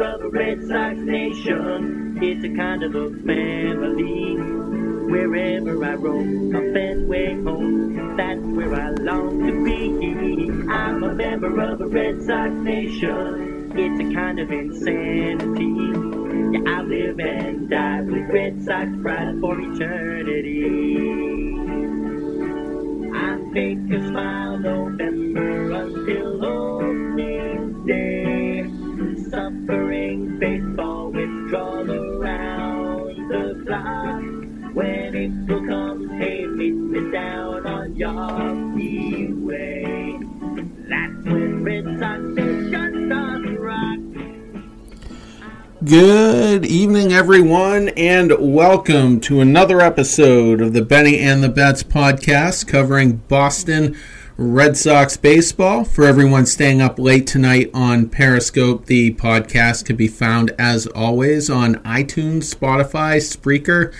of a Red Sox nation. It's a kind of a family. Wherever I roam, a Fenway home, that's where I long to be. I'm a member of a Red Sox nation. It's a kind of insanity. Yeah, I live and die with Red Sox pride for eternity. I fake a smile November until day. Baseball withdrawal around the. When April comes, hey, meet me down on Way. That's when Red Sox rock. Good evening, everyone, and welcome to another episode of the Benny and the Bets podcast covering Boston Red Sox baseball. For everyone staying up late tonight on Periscope, the podcast can be found as always on iTunes, Spotify, Spreaker.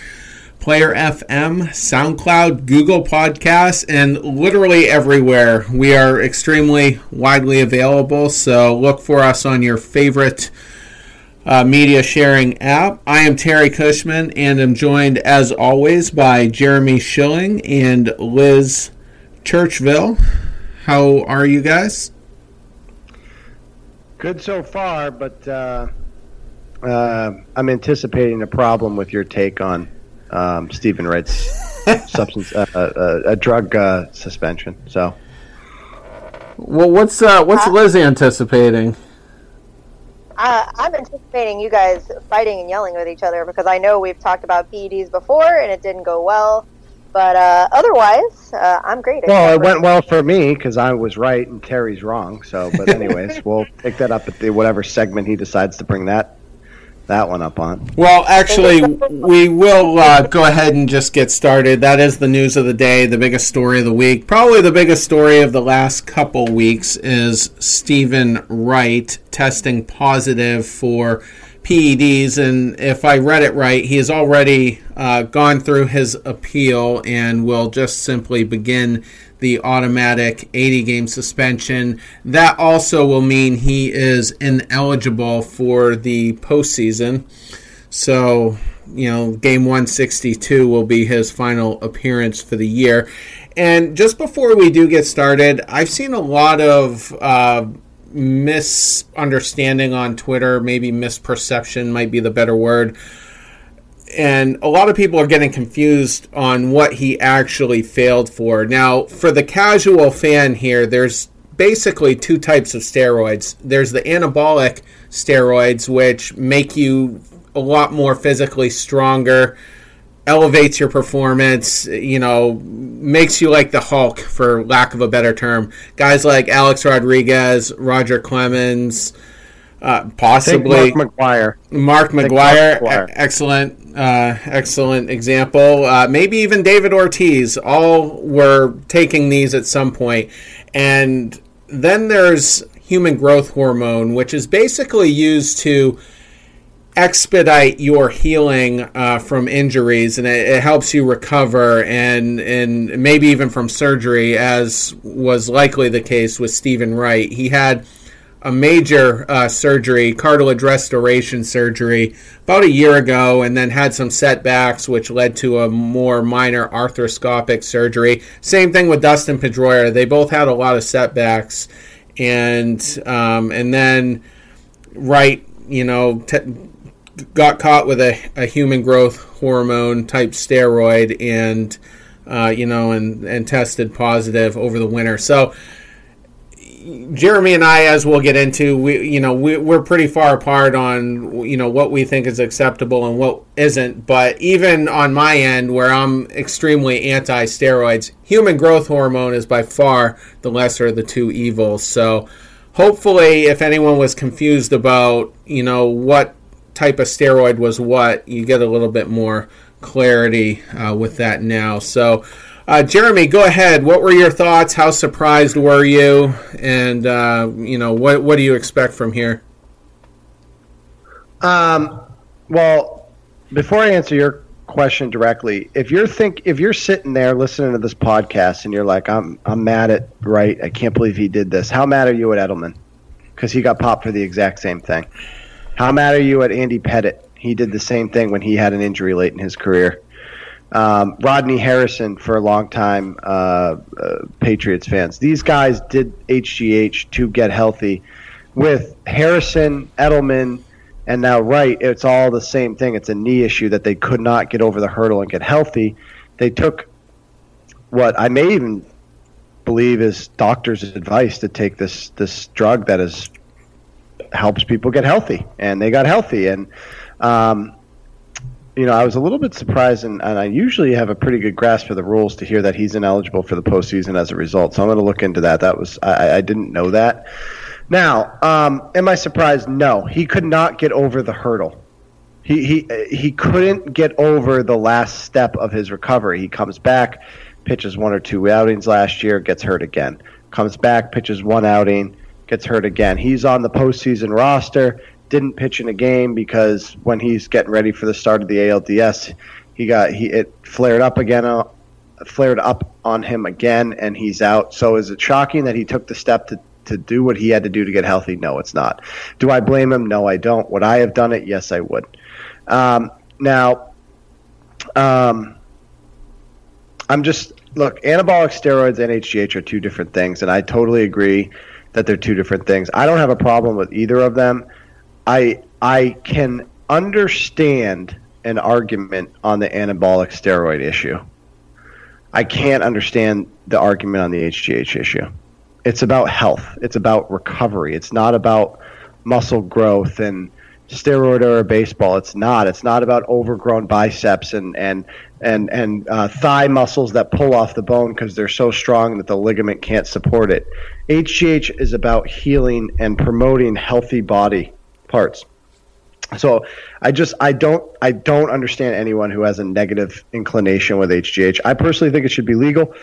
Player FM, SoundCloud, Google Podcasts, and literally everywhere. We are extremely widely available, so look for us on your favorite uh, media sharing app. I am Terry Cushman and I'm joined as always by Jeremy Schilling and Liz Churchville. How are you guys? Good so far, but uh, uh, I'm anticipating a problem with your take on um, Steven Wright's substance, uh, uh, a drug uh, suspension. So, Well, what's uh, what's Liz anticipating? Uh, I'm anticipating you guys fighting and yelling with each other because I know we've talked about PEDs before and it didn't go well. But uh, otherwise, uh, I'm great. well, it went well for me because I was right and Terry's wrong. So, but anyways, we'll pick that up at the whatever segment he decides to bring that that one up on. Well, actually, we will uh, go ahead and just get started. That is the news of the day, the biggest story of the week. Probably the biggest story of the last couple weeks is Steven Wright testing positive for PEDs. And if I read it right, he has already uh, gone through his appeal and will just simply begin the automatic 80 game suspension. That also will mean he is ineligible for the postseason. So, you know, game 162 will be his final appearance for the year. And just before we do get started, I've seen a lot of uh, misunderstanding on Twitter, maybe misperception might be the better word and a lot of people are getting confused on what he actually failed for. Now, for the casual fan here, there's basically two types of steroids. There's the anabolic steroids, which make you a lot more physically stronger, elevates your performance, you know, makes you like the Hulk, for lack of a better term. Guys like Alex Rodriguez, Roger Clemens, uh, possibly Mark McGwire. Mark McGwire, Mark McGwire. E- excellent, uh, excellent example. Uh, maybe even David Ortiz. All were taking these at some point, and then there's human growth hormone, which is basically used to expedite your healing uh, from injuries, and it, it, helps you recover, and and maybe even from surgery, as was likely the case with Steven Wright. He had a major uh, surgery, cartilage restoration surgery, about a year ago, and then had some setbacks, which led to a more minor arthroscopic surgery. Same thing with Dustin Pedroia; they both had a lot of setbacks, and um, and then Wright, you know, t- got caught with a, a human growth hormone type steroid, and uh, you know, and and tested positive over the winter. So Jeremy and I, as we'll get into, we you know we, we're pretty far apart on you know what we think is acceptable and what isn't. But even on my end, where I'm extremely anti-steroids, human growth hormone is by far the lesser of the two evils. So hopefully, if anyone was confused about you know what type of steroid was what, you get a little bit more clarity uh, with that now. So. Uh, Jeremy, go ahead. What were your thoughts? How surprised were you? And uh, you know, what what do you expect from here? Um, well, before I answer your question directly, if you're think if you're sitting there listening to this podcast and you're like, I'm I'm mad at Wright. I can't believe he did this. How mad are you at Edelman? Because he got popped for the exact same thing. How mad are you at Andy Pettitte? He did the same thing when he had an injury late in his career. Um, Rodney Harrison for a long time, uh, uh, Patriots fans. These guys did HGH to get healthy. With Harrison, Edelman, and now Wright, it's all the same thing. It's a knee issue that they could not get over the hurdle and get healthy. They took what I may even believe is doctor's advice to take this this drug that is helps people get healthy, and they got healthy. And um, you know, I was a little bit surprised, and, and I usually have a pretty good grasp of the rules to hear that he's ineligible for the postseason as a result. So I'm going to look into that. That was I, I didn't know that. Now, um, am I surprised? No, he could not get over the hurdle. He he he couldn't get over the last step of his recovery. He comes back, pitches one or two outings last year, gets hurt again. Comes back, pitches one outing, gets hurt again. He's on the postseason roster. Didn't pitch in a game because when he's getting ready for the start of the ALDS, he got he it flared up again, uh, flared up on him again, and he's out. So is it shocking that he took the step to to do what he had to do to get healthy? No, it's not. Do I blame him? No, I don't. Would I have done it? Yes, I would. Um, now, um, I'm just look. Anabolic steroids and HGH are two different things, and I totally agree that they're two different things. I don't have a problem with either of them. I I can understand an argument on the anabolic steroid issue. I can't understand the argument on the HGH issue. It's about health. It's about recovery. It's not about muscle growth and steroid or baseball. It's not. It's not about overgrown biceps and and and and uh, thigh muscles that pull off the bone because they're so strong that the ligament can't support it. HGH is about healing and promoting healthy body parts. So I just I don't I don't understand anyone who has a negative inclination with HGH. I personally think it should be legal.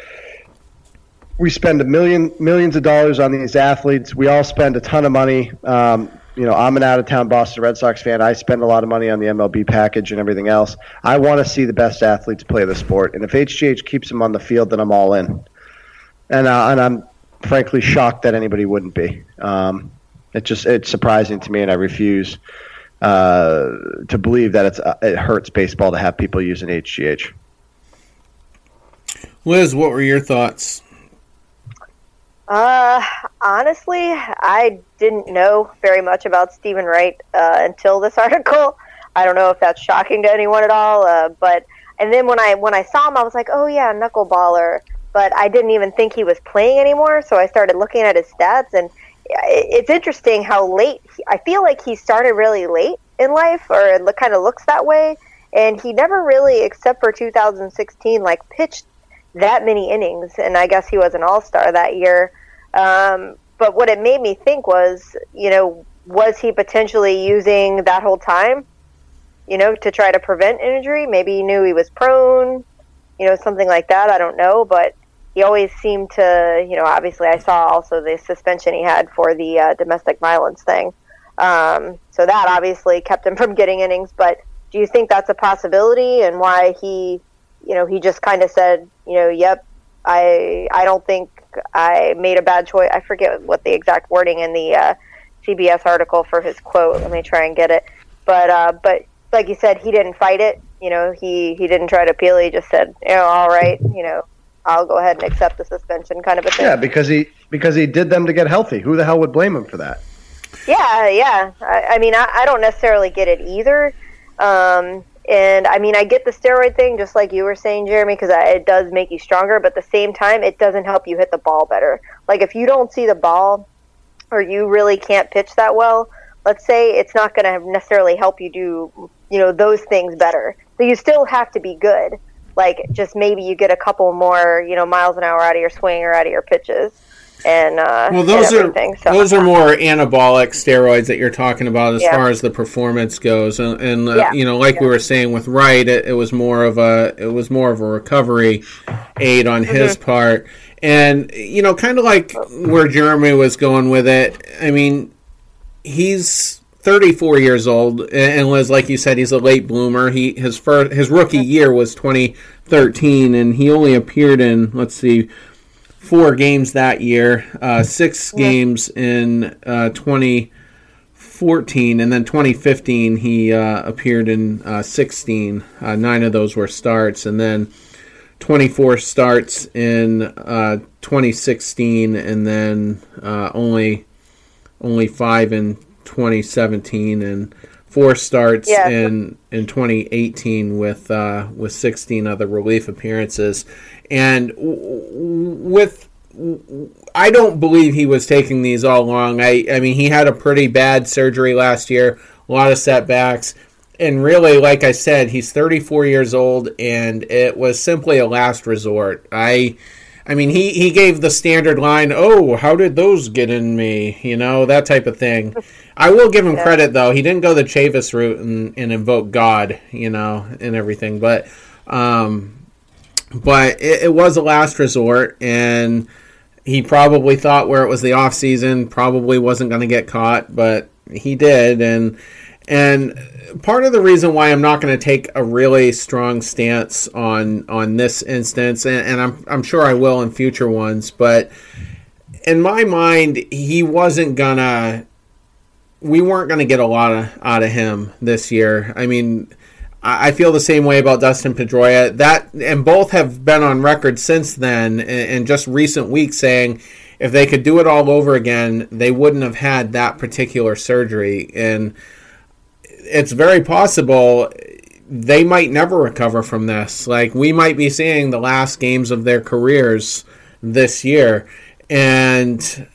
We spend a million millions of dollars on these athletes. We all spend a ton of money. Um, you know, I'm an out of town Boston Red Sox fan. I spend a lot of money on the MLB package and everything else. I want to see the best athletes play the sport, and if HGH keeps them on the field, then I'm all in. And uh, and I'm frankly shocked that anybody wouldn't be. Um, it just it's surprising to me, and I refuse uh, to believe that it's uh, it hurts baseball to have people using HGH. Liz, what were your thoughts? Uh, honestly, I didn't know very much about Steven Wright uh, until this article. I don't know if that's shocking to anyone at all, uh, but and then when I when I saw him, I was like, oh yeah, knuckleballer. But I didn't even think he was playing anymore, so I started looking at his stats, and it's interesting how late. He, I feel like he started really late in life, or it kind of looks that way, and he never really, except for 2016, like pitched that many innings, and I guess he was an all star that year. Um, but what it made me think was, you know, was he potentially using that whole time, you know, to try to prevent injury? Maybe he knew he was prone, you know, something like that. I don't know, but he always seemed to, you know, obviously I saw also the suspension he had for the uh, domestic violence thing. Um, so that obviously kept him from getting innings. But do you think that's a possibility and why he, you know, he just kind of said, you know, yep, I I don't think I made a bad choice. I forget what the exact wording in the uh, CBS article for his quote. Let me try and get it. But uh, but like you said, he didn't fight it. You know, he he didn't try to appeal. He just said, you know, all right, you know, I'll go ahead and accept the suspension, kind of a thing. Yeah, because he because he did them to get healthy. Who the hell would blame him for that? Yeah, yeah. I, I mean, I, I don't necessarily get it either. Um, and I mean, I get the steroid thing, just like you were saying, Jeremy, because it does make you stronger. But at the same time, it doesn't help you hit the ball better. Like if you don't see the ball, or you really can't pitch that well, let's say it's not going to necessarily help you do, you know, those things better. So you still have to be good. Like just maybe you get a couple more, you know, miles an hour out of your swing or out of your pitches and uh, well, those are so, those are more anabolic steroids that you're talking about as yeah. far as the performance goes, and, and uh, yeah. you know, like yeah. we were saying with Wright, it, it, was more of a it was more of a recovery aid on mm-hmm. his part, and you know, kind of like where Jeremy was going with it. I mean, he's 34 years old, and was like you said, he's a late bloomer. He his first his rookie year was 2013, and he only appeared in let's see four games that year, uh, six games in uh, 2014, and then 2015 he uh, appeared in uh, 16. Uh, nine of those were starts, and then 24 starts in uh, 2016, and then uh, only only five in 2017, and four starts yeah. in in 2018 with uh, with 16 other relief appearances, and with I don't believe he was taking these all along. I I mean he had a pretty bad surgery last year, a lot of setbacks. And really, like I said, he's 34 years old, and it was simply a last resort. I, I mean, he, he gave the standard line, "Oh, how did those get in me?" You know that type of thing. I will give him yeah. credit though; he didn't go the Chavis route and, and invoke God, you know, and everything. But, um, but it, it was a last resort, and he probably thought where it was the off season, probably wasn't going to get caught, but he did, and and part of the reason why I'm not going to take a really strong stance on on this instance, and, and I'm I'm sure I will in future ones, but in my mind, he wasn't gonna we weren't going to get a lot of, out of him this year. I mean, I feel the same way about Dustin Pedroia. That and both have been on record since then, in just recent weeks, saying if they could do it all over again, they wouldn't have had that particular surgery. And it's very possible they might never recover from this. Like we might be seeing the last games of their careers this year, and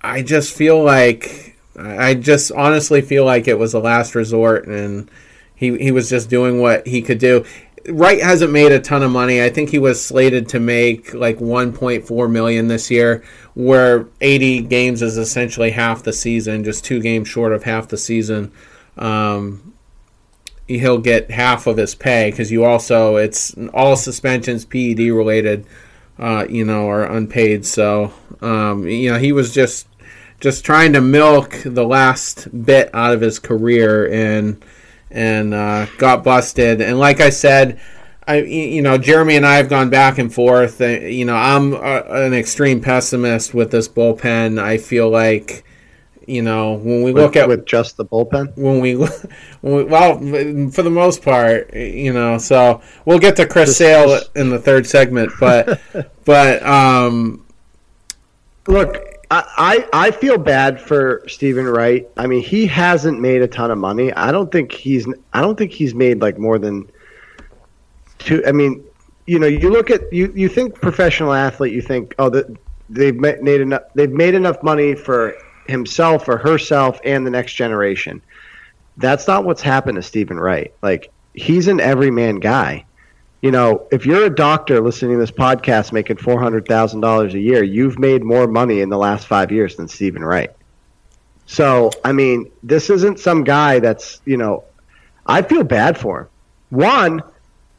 I just feel like I just honestly feel like it was a last resort, and he he was just doing what he could do. Wright hasn't made a ton of money. I think he was slated to make like 1.4 million this year, where 80 games is essentially half the season, just two games short of half the season. Um, he'll get half of his pay because you also it's all suspensions PED related, uh, you know, are unpaid. So um, you know he was just just trying to milk the last bit out of his career and and uh, got busted. And like I said, I you know Jeremy and I have gone back and forth. Uh, you know I'm a, an extreme pessimist with this bullpen. I feel like you know when we with, look at with just the bullpen when we, when we well for the most part you know so we'll get to Chris just, Sale just... in the third segment but but um look I, I feel bad for Steven Wright. I mean, he hasn't made a ton of money. I don't think he's I don't think he's made like more than two. I mean, you know, you look at you you think professional athlete, you think oh that they've made enough they've made enough money for himself or herself and the next generation. That's not what's happened to Steven Wright. Like he's an everyman guy you know, if you're a doctor listening to this podcast making four hundred thousand dollars a year, you've made more money in the last five years than Steven Wright. So, I mean, this isn't some guy that's you know, I feel bad for him. One,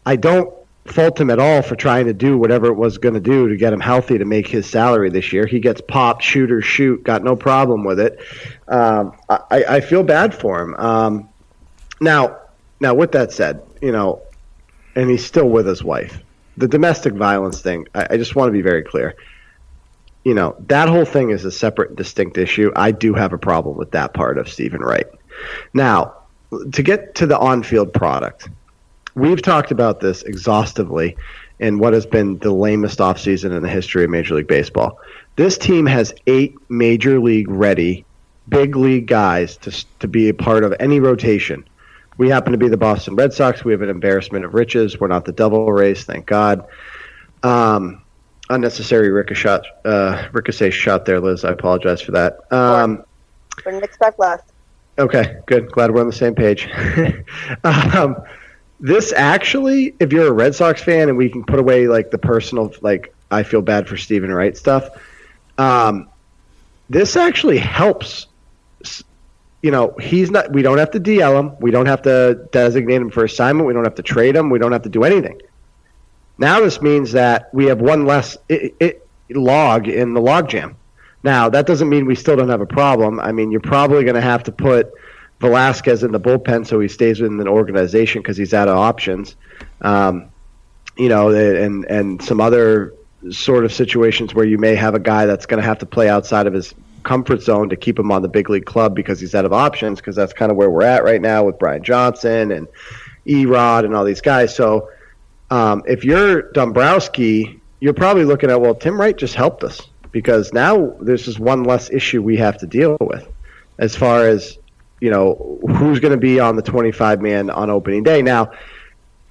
I don't fault him at all for trying to do whatever it was going to do to get him healthy to make his salary this year. He gets popped, shoot or shoot, got no problem with it. Um, I, I feel bad for him. Um, now, now with that said, you know, and he's still with his wife. The domestic violence thing, I, I just want to be very clear. You know, that whole thing is a separate, distinct issue. I do have a problem with that part of Steven Wright. Now, to get to the on field product, we've talked about this exhaustively in what has been the lamest offseason in the history of Major League Baseball. This team has eight major league ready, big league guys to, to be a part of any rotation we happen to be the Boston Red Sox. We have an embarrassment of riches. We're not the Devil Rays, thank God. Um, unnecessary ricochet, uh, ricochet shot there, Liz. I apologize for that. Um, Didn't expect less. Okay, good. Glad we're on the same page. um, this actually, if you're a Red Sox fan, and we can put away like the personal, like I feel bad for Steven Wright stuff. Um, this actually helps you know, he's not. We don't have to DL him. We don't have to designate him for assignment. We don't have to trade him. We don't have to do anything. Now this means that we have one less it, it, log in the logjam. Now that doesn't mean we still don't have a problem. I mean, you're probably going to have to put Velazquez in the bullpen so he stays within the organization because he's out of options. Um, you know, and and some other sort of situations where you may have a guy that's going to have to play outside of his comfort zone to keep him on the big league club because he's out of options because that's kind of where we're at right now with Brian Johnson and Erod and all these guys. So um, if you're Dombrowski, you're probably looking at well, Tim Wright just helped us because now there's just one less issue we have to deal with as far as you know who's going to be on the 25 man on opening day. Now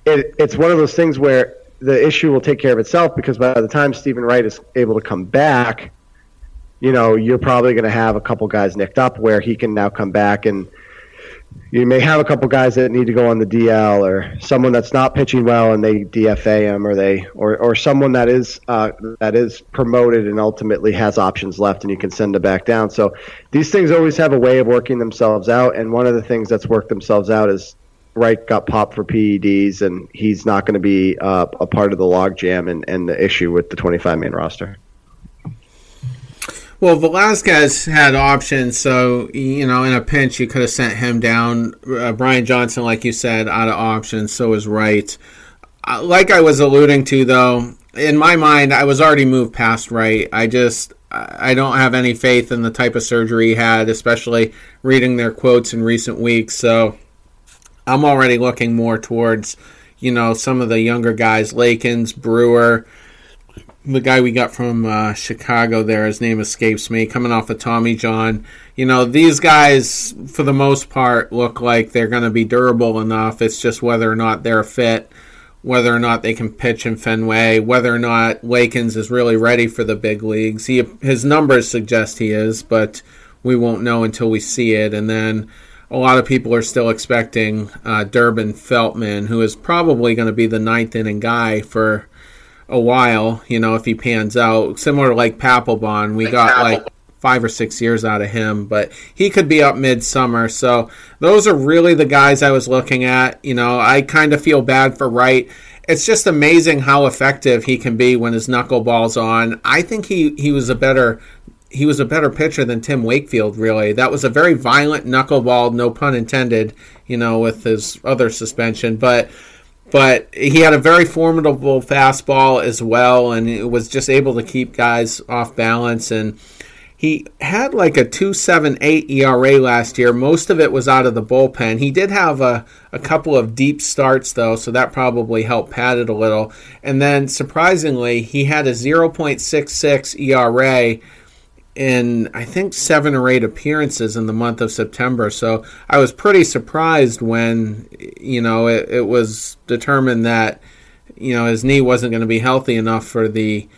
it, it's one of those things where the issue will take care of itself because by the time Steven Wright is able to come back, you know, you're probably going to have a couple guys nicked up where he can now come back and you may have a couple guys that need to go on the DL or someone that's not pitching well and they DFA him or they or, or someone that is uh, that is promoted and ultimately has options left and you can send them back down. So these things always have a way of working themselves out and one of the things that's worked themselves out is Wright got popped for PEDs, and he's not going to be uh, a part of the logjam and, and the issue with the 25 man roster. Well, Velazquez had options, so you know, in a pinch, you could have sent him down. Uh, Brian Johnson, like you said, out of options. So is Wright. Uh, like I was alluding to, though, in my mind, I was already moved past Wright. I just I don't have any faith in the type of surgery he had, especially reading their quotes in recent weeks. So I'm already looking more towards, you know, some of the younger guys, Lakins, Brewer, the guy we got from uh, Chicago there, his name escapes me, coming off of Tommy John. You know, these guys, for the most part, look like they're going to be durable enough. It's just whether or not they're fit, whether or not they can pitch in Fenway, whether or not Lakins is really ready for the big leagues. He, his numbers suggest he is, but we won't know until we see it. And then a lot of people are still expecting uh, Durbin Feltman, who is probably going to be the ninth inning guy for a while. You know, if he pans out, similar to like Papelbon, we got like five or six years out of him, but he could be up midsummer. So those are really the guys I was looking at. You know, I kind of feel bad for Wright. It's just amazing how effective he can be when his knuckleball's on. I think he, he was a better he was a better pitcher than Tim Wakefield, really. That was a very violent knuckleball, no pun intended, you know, with his other suspension. But but he had a very formidable fastball as well, and was just able to keep guys off balance. And he had like a 2.78 ERA last year. Most of it was out of the bullpen. He did have a, a couple of deep starts, though, so that probably helped pad it a little. And then, surprisingly, he had a 0.66 ERA in I think seven or eight appearances in the month of September. So I was pretty surprised when you know it, it was determined that you know his knee wasn't going to be healthy enough for the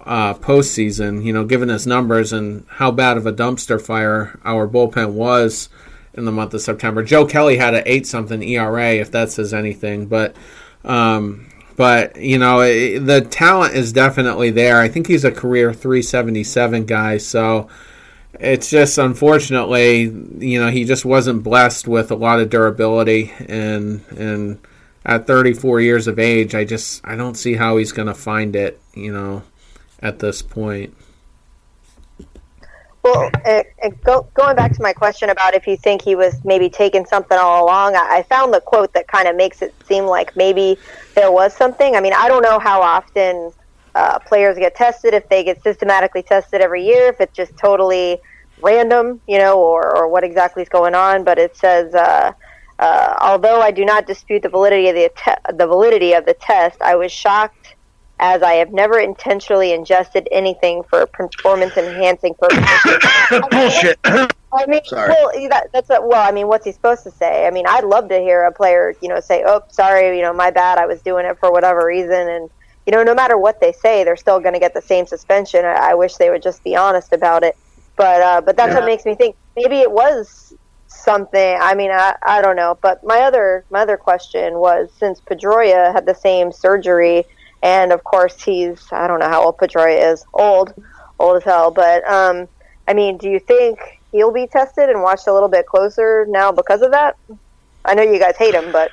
uh, postseason. You know, given his numbers and how bad of a dumpster fire our bullpen was in the month of September. Joe Kelly had an eight something ERA, if that says anything, but. Um, but you know the talent is definitely there. I think he's a career 377 guy, so it's just unfortunately, you know, he just wasn't blessed with a lot of durability and and at 34 years of age, I just I don't see how he's going to find it, you know, at this point. Well, go, going back to my question about if you think he was maybe taking something all along, I, I found the quote that kind of makes it seem like maybe there was something. I mean, I don't know how often uh, players get tested, if they get systematically tested every year, if it's just totally random, you know, or, or what exactly is going on. But it says, uh, uh, although I do not dispute the validity of the, te- the validity of the test, I was shocked as I have never intentionally ingested anything for performance enhancing purposes. Bullshit. I mean, sorry. well, that, that's a, well. I mean, what's he supposed to say? I mean, I'd love to hear a player, you know, say, "Oh, sorry, you know, my bad. I was doing it for whatever reason." And you know, no matter what they say, they're still going to get the same suspension. I, I, wish they would just be honest about it. But uh, but that's yeah. what makes me think maybe it was something. I mean, I, I don't know. But my other my other question was since Pedroia had the same surgery and of course he's I don't know how old Pedroia is, old, old as hell. But um, I mean, do you think he'll be tested and watched a little bit closer now because of that? I know you guys hate him, but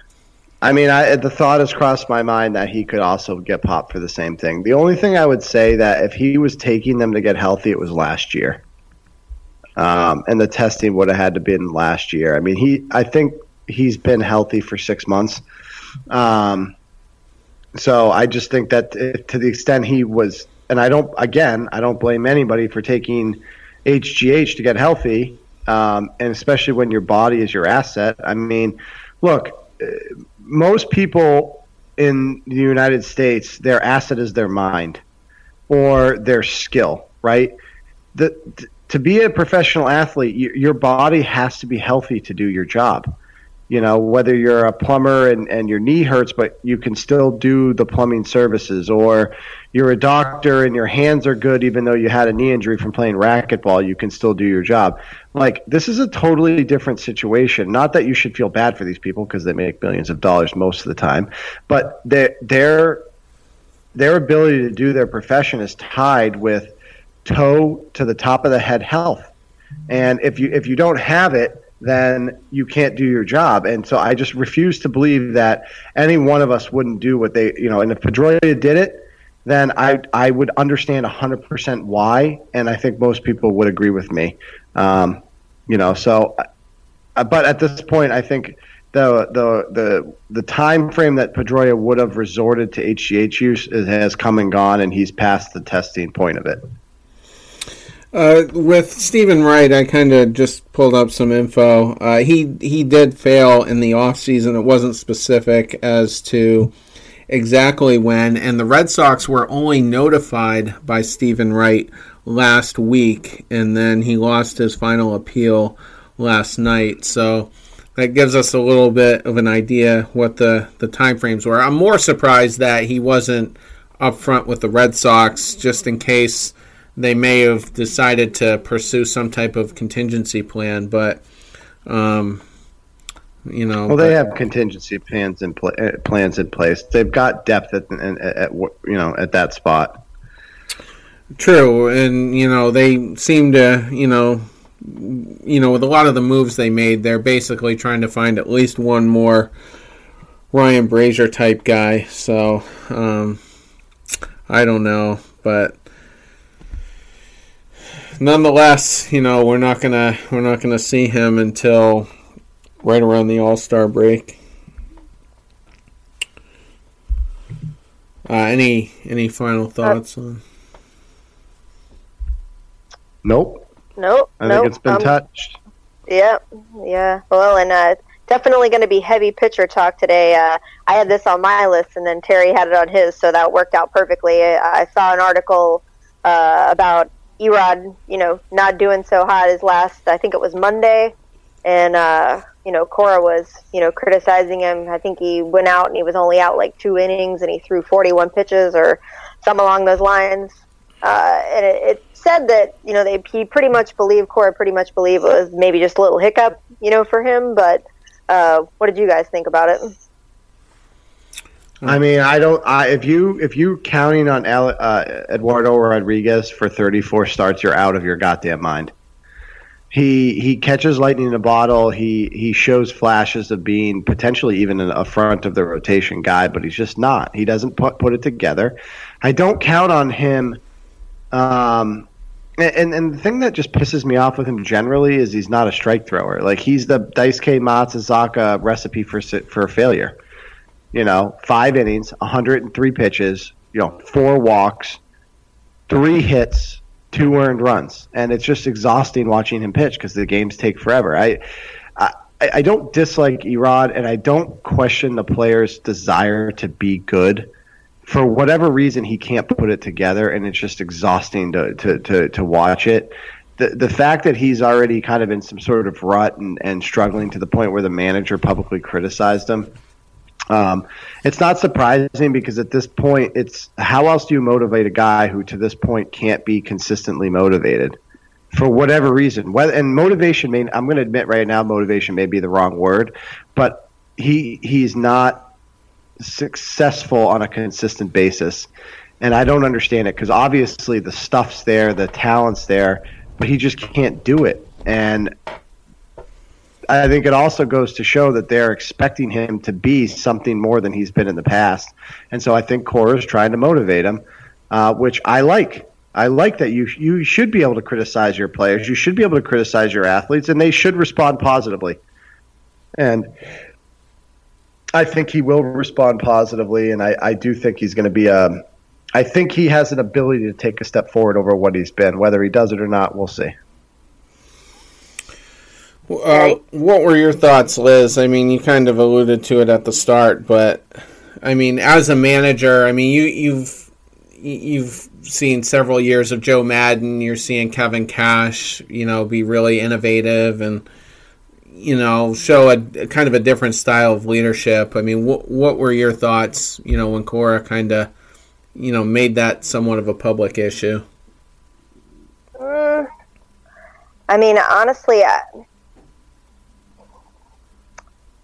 I mean, I, the thought has crossed my mind that he could also get popped for the same thing. The only thing I would say that if he was taking them to get healthy, it was last year, um, and the testing would have had to been last year. I mean, he I think he's been healthy for six months. Um, so I just think that to the extent he was, and I don't, again, I don't blame anybody for taking HGH to get healthy, um, and especially when your body is your asset. I mean, look, uh, most people in the United States, their asset is their mind or their skill, right? The, to be a professional athlete, your body has to be healthy to do your job you know whether you're a plumber and, and your knee hurts but you can still do the plumbing services or you're a doctor and your hands are good even though you had a knee injury from playing racquetball you can still do your job. Like this is a totally different situation. Not that you should feel bad for these people because they make millions of dollars most of the time but their their their ability to do their profession is tied with toe to the top of the head health. And if you if you don't have it then you can't do your job. And so I just refuse to believe that any one of us wouldn't do what they, you know, and if Pedroia did it, then I, I would understand 100% why. And I think most people would agree with me. Um, you know, so, uh, but at this point, I think the, the, the, the time frame that Pedroia would have resorted to HGH use has come and gone, and he's past the testing point of it. Uh, with Steven Wright, I kind of just pulled up some info. Uh, he he did fail in the off season. It wasn't specific as to exactly when, and the Red Sox were only notified by Steven Wright last week, and then he lost his final appeal last night. So that gives us a little bit of an idea what the the time frames were. I'm more surprised that he wasn't up front with the Red Sox, just in case they may have decided to pursue some type of contingency plan, but um, you know, well, they have contingency plans in pl- uh, plans in place. They've got depth at, at, at you know at that spot. True, and you know they seem to you know you know with a lot of the moves they made, they're basically trying to find at least one more Ryan Brasier type guy. So um, I don't know, but nonetheless, you know, we're not gonna we're not gonna see him until right around the All Star break. Uh, any any final uh, thoughts uh, on? Nope. Nope. I nope. think it's been um, touched. Yeah, yeah. Well, and uh, definitely going to be heavy pitcher talk today. Uh, I had this on my list, and then Terry had it on his, so that worked out perfectly. I, I saw an article uh, about Erod, you know, not doing so hot his last, I think it was Monday, and uh, you know, Cora was, you know, criticizing him. I think he went out and he was only out like two innings, and he threw 41 pitches or some along those lines. Uh, and it, it said that you know they he pretty much believed Cora pretty much believed it was maybe just a little hiccup, you know, for him. But uh, what did you guys think about it? I mean, I don't. I, if you if you counting on El, uh, Eduardo Rodriguez for 34 starts, you're out of your goddamn mind. He he catches lightning in a bottle. He he shows flashes of being potentially even a front of the rotation guy, but he's just not. He doesn't put put it together. I don't count on him. Um, and and the thing that just pisses me off with him generally is he's not a strike thrower. Like he's the Dice Daisuke Matsuzaka recipe for for failure you know, five innings, 103 pitches, you know, four walks, three hits, two earned runs, and it's just exhausting watching him pitch because the games take forever. I, I, I don't dislike Erod, and I don't question the player's desire to be good. For whatever reason, he can't put it together, and it's just exhausting to to to, to watch it. The, the fact that he's already kind of in some sort of rut and, and struggling to the point where the manager publicly criticized him um, it's not surprising because at this point, it's how else do you motivate a guy who to this point can't be consistently motivated for whatever reason? Whether, and motivation may I'm going to admit right now, motivation may be the wrong word, but he he's not successful on a consistent basis, and I don't understand it because obviously the stuff's there, the talent's there, but he just can't do it. And I think it also goes to show that they're expecting him to be something more than he's been in the past. And so I think Cora is trying to motivate him, uh, which I like. I like that you you should be able to criticize your players. You should be able to criticize your athletes, and they should respond positively. And I think he will respond positively, and I, I do think he's going to be a. Um, I think he has an ability to take a step forward over what he's been. Whether he does it or not, we'll see. Uh, what were your thoughts, Liz? I mean, you kind of alluded to it at the start, but I mean, as a manager, I mean, you you've you've seen several years of Joe Maddon. You're seeing Kevin Cash, you know, be really innovative and you know show a, a kind of a different style of leadership. I mean, what what were your thoughts? You know, when Cora kind of you know made that somewhat of a public issue. Mm, I mean, honestly, I,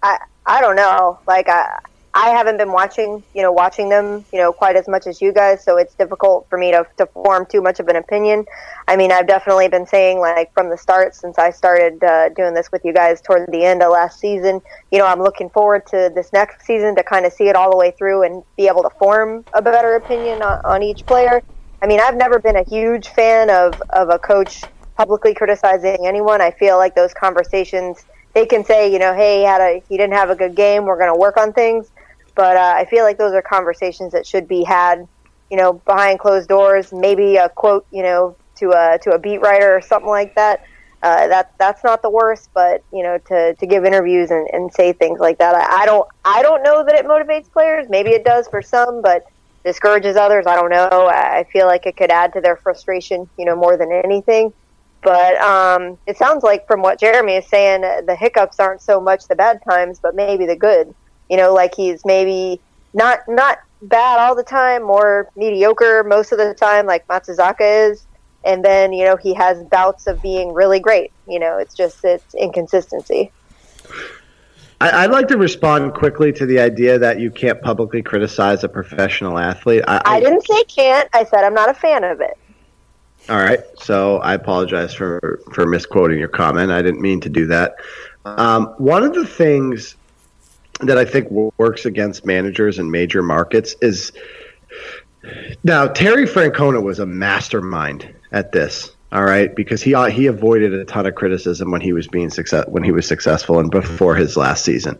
I I don't know. Like I I haven't been watching, you know, watching them, you know, quite as much as you guys, so it's difficult for me to, to form too much of an opinion. I mean, I've definitely been saying, like, from the start, since I started uh, doing this with you guys toward the end of last season, you know, I'm looking forward to this next season to kind of see it all the way through and be able to form a better opinion on, on each player. I mean, I've never been a huge fan of, of a coach publicly criticizing anyone. I feel like those conversations, they can say, you know, hey, he had a he didn't have a good game. We're going to work on things. But uh, I feel like those are conversations that should be had, you know, behind closed doors. Maybe a quote, you know, to a to a beat writer or something like that. Uh, that that's not the worst, but you know, to, to give interviews and, and say things like that, I, I don't I don't know that it motivates players. Maybe it does for some, but discourages others. I don't know. I feel like it could add to their frustration, you know, more than anything. But um, it sounds like from what Jeremy is saying, the hiccups aren't so much the bad times, but maybe the good. You know, like he's maybe not not bad all the time, more mediocre most of the time, like Matsuzaka is. And then you know he has bouts of being really great. You know, it's just it's inconsistency. I, would like to respond quickly to the idea that you can't publicly criticize a professional athlete. I, I, I didn't say can't. I said I'm not a fan of it. All right, so I apologize for for misquoting your comment. I didn't mean to do that. Um, one of the things that I think works against managers in major markets is now Terry Francona was a mastermind at this. All right, because he he avoided a ton of criticism when he was being success when he was successful and before his last season.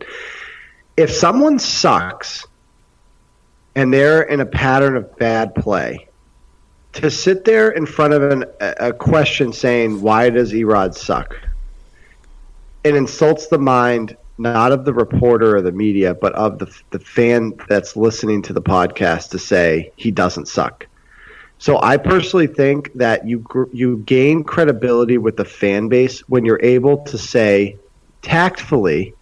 If someone sucks and they're in a pattern of bad play, to sit there in front of an, a question saying why does Erod suck, it insults the mind not of the reporter or the media, but of the the fan that's listening to the podcast to say he doesn't suck. So I personally think that you you gain credibility with the fan base when you're able to say tactfully,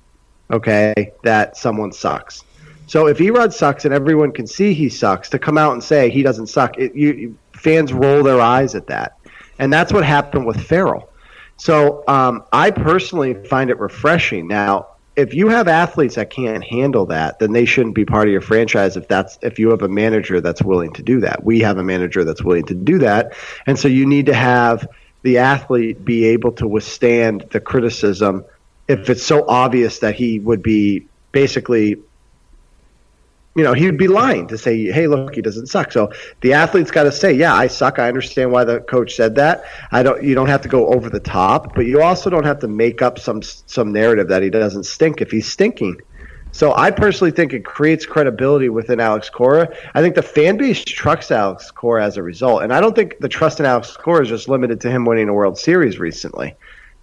okay, that someone sucks. So if Erod sucks and everyone can see he sucks, to come out and say he doesn't suck, it, you, fans roll their eyes at that, and that's what happened with Farrell. So um, I personally find it refreshing. Now if you have athletes that can't handle that, then they shouldn't be part of your franchise. If that's if you have a manager that's willing to do that, we have a manager that's willing to do that, and so you need to have the athlete be able to withstand the criticism if it's so obvious that he would be basically you know, he would be lying to say, "Hey, look, he doesn't suck." So the athlete's got to say, "Yeah, I suck. I understand why the coach said that. I don't. You don't have to go over the top, but you also don't have to make up some some narrative that he doesn't stink if he's stinking." So I personally think it creates credibility within Alex Cora. I think the fan base trusts Alex Cora as a result, and I don't think the trust in Alex Cora is just limited to him winning a World Series recently.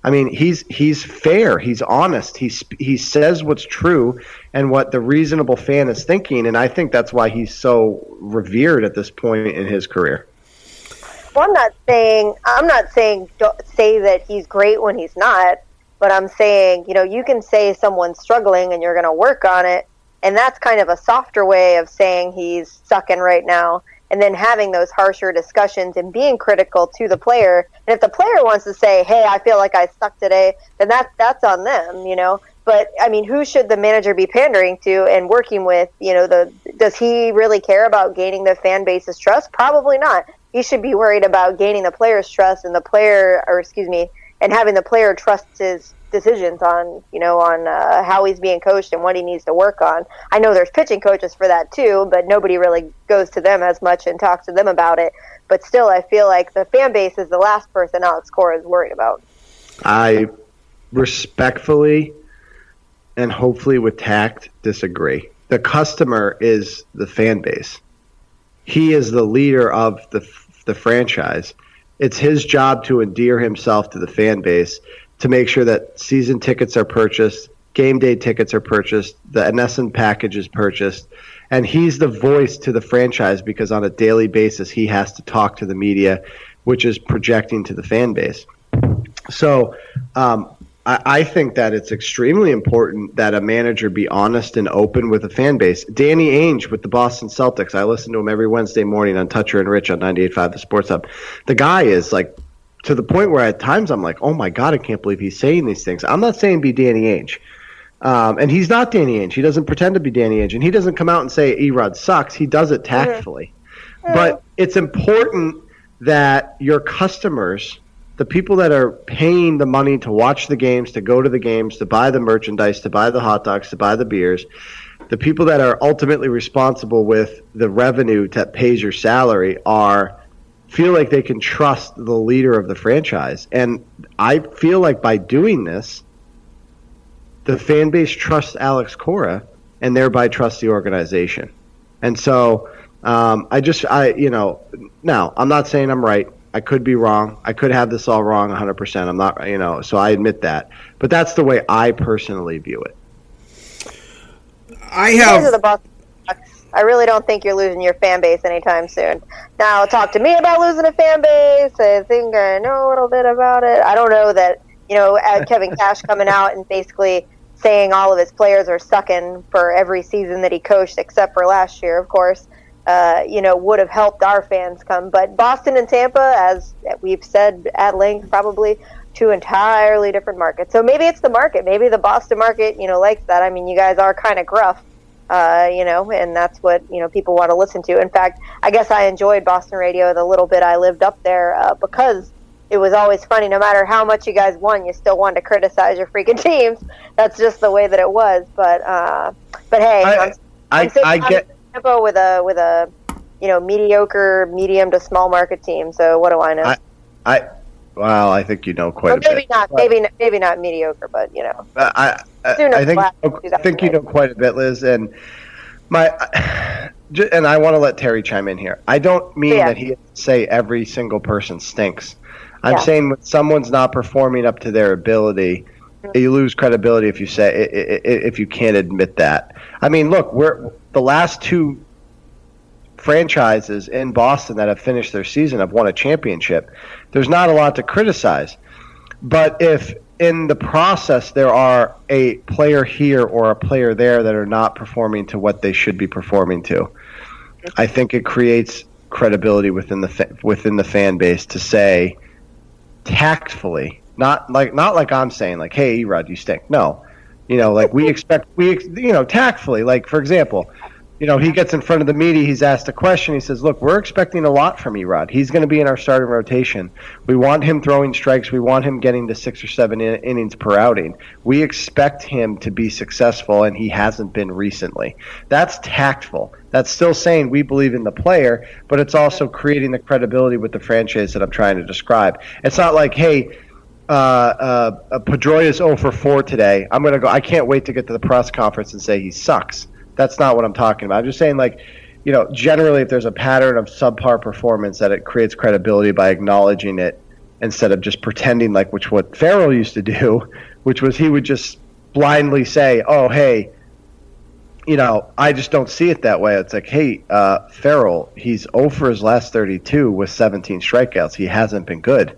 I mean, he's he's fair, he's honest, he's he says what's true and what the reasonable fan is thinking, and I think that's why he's so revered at this point in his career. Well, I'm not saying I'm not saying say that he's great when he's not, but I'm saying you know you can say someone's struggling and you're going to work on it, and that's kind of a softer way of saying he's sucking right now and then having those harsher discussions and being critical to the player. And if the player wants to say, "Hey, I feel like I suck today," then that's that's on them, you know. But I mean, who should the manager be pandering to and working with? You know, the does he really care about gaining the fan base's trust? Probably not. He should be worried about gaining the player's trust and the player, or excuse me, and having the player trust his decisions on you know on uh, how he's being coached and what he needs to work on. I know there's pitching coaches for that too, but nobody really goes to them as much and talks to them about it. But still, I feel like the fan base is the last person Alex Cora is worried about. I respectfully and hopefully with tact disagree. The customer is the fan base. He is the leader of the the franchise. It's his job to endear himself to the fan base to make sure that season tickets are purchased, game day tickets are purchased, the NESN package is purchased, and he's the voice to the franchise because on a daily basis he has to talk to the media, which is projecting to the fan base. So um, I, I, think that it's extremely important that a manager be honest and open with a fan base. Danny Ainge with the Boston Celtics, I listen to him every Wednesday morning on Toucher and Rich on 98.5 The Sports Hub. The guy is like to the point where at times I'm like, oh my God, I can't believe he's saying these things. I'm not saying be Danny Ainge. Um, and he's not Danny Ainge. He doesn't pretend to be Danny Ainge. And he doesn't come out and say Erod sucks. He does it tactfully. Mm-hmm. But it's important that your customers, the people that are paying the money to watch the games, to go to the games, to buy the merchandise, to buy the hot dogs, to buy the beers, the people that are ultimately responsible with the revenue that pays your salary are feel like they can trust the leader of the franchise. And I feel like by doing this, the fan base trusts Alex Cora and thereby trusts the organization. And so um, I just, I, you know, now I'm not saying I'm right. I could be wrong. I could have this all wrong 100%. I'm not, you know, so I admit that. But that's the way I personally view it. I have. I really don't think you're losing your fan base anytime soon. Now, talk to me about losing a fan base. I think I know a little bit about it. I don't know that, you know, Kevin Cash coming out and basically saying all of his players are sucking for every season that he coached, except for last year, of course, uh, you know, would have helped our fans come. But Boston and Tampa, as we've said at length, probably two entirely different markets. So maybe it's the market. Maybe the Boston market, you know, likes that. I mean, you guys are kind of gruff uh, you know, and that's what you know people want to listen to. In fact, I guess I enjoyed Boston radio the little bit I lived up there uh, because it was always funny. No matter how much you guys won, you still wanted to criticize your freaking teams. That's just the way that it was. But uh, but hey, I, I'm, I'm I, I get Tampa with a with a you know mediocre, medium to small market team. So what do I know? I, I well, I think you know quite well, maybe bit. Not, maybe maybe not mediocre, but you know. I I, think I think you know quite a bit, Liz, and my and I want to let Terry chime in here. I don't mean yeah. that he say every single person stinks. I'm yeah. saying when someone's not performing up to their ability, mm-hmm. you lose credibility if you say if you can't admit that. I mean, look, we're the last two franchises in Boston that have finished their season have won a championship. There's not a lot to criticize. But if in the process there are a player here or a player there that are not performing to what they should be performing to, I think it creates credibility within the fa- within the fan base to say tactfully, not like not like I'm saying like, "Hey, Rod, you stink." No, you know, like we expect we you know tactfully. Like for example, you know, he gets in front of the media, he's asked a question. He says, Look, we're expecting a lot from Erod. He's going to be in our starting rotation. We want him throwing strikes. We want him getting to six or seven in- innings per outing. We expect him to be successful, and he hasn't been recently. That's tactful. That's still saying we believe in the player, but it's also creating the credibility with the franchise that I'm trying to describe. It's not like, hey, uh, uh, Pedroia 0 for 4 today. I'm going to go. I can't wait to get to the press conference and say he sucks that's not what I'm talking about. I'm just saying, like, you know, generally, if there's a pattern of subpar performance, that it creates credibility by acknowledging it instead of just pretending like which what Farrell used to do, which was he would just blindly say, "Oh, hey." You know, I just don't see it that way. It's like, hey, uh, Farrell, he's over his last 32 with 17 strikeouts. He hasn't been good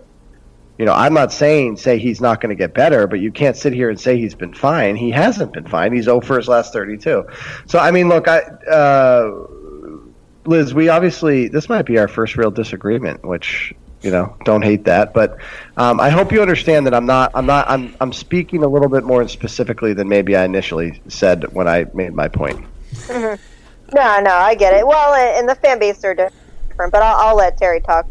you know, I'm not saying say he's not going to get better, but you can't sit here and say he's been fine. He hasn't been fine. He's over his last 32. So I mean, look, I uh, Liz, we obviously this might be our first real disagreement, which you know, don't hate that, but um, I hope you understand that I'm not, I'm not, I'm, I'm speaking a little bit more specifically than maybe I initially said when I made my point. Mm-hmm. No, no, I get it. Well, and the fan base are different, but I'll, I'll let Terry talk.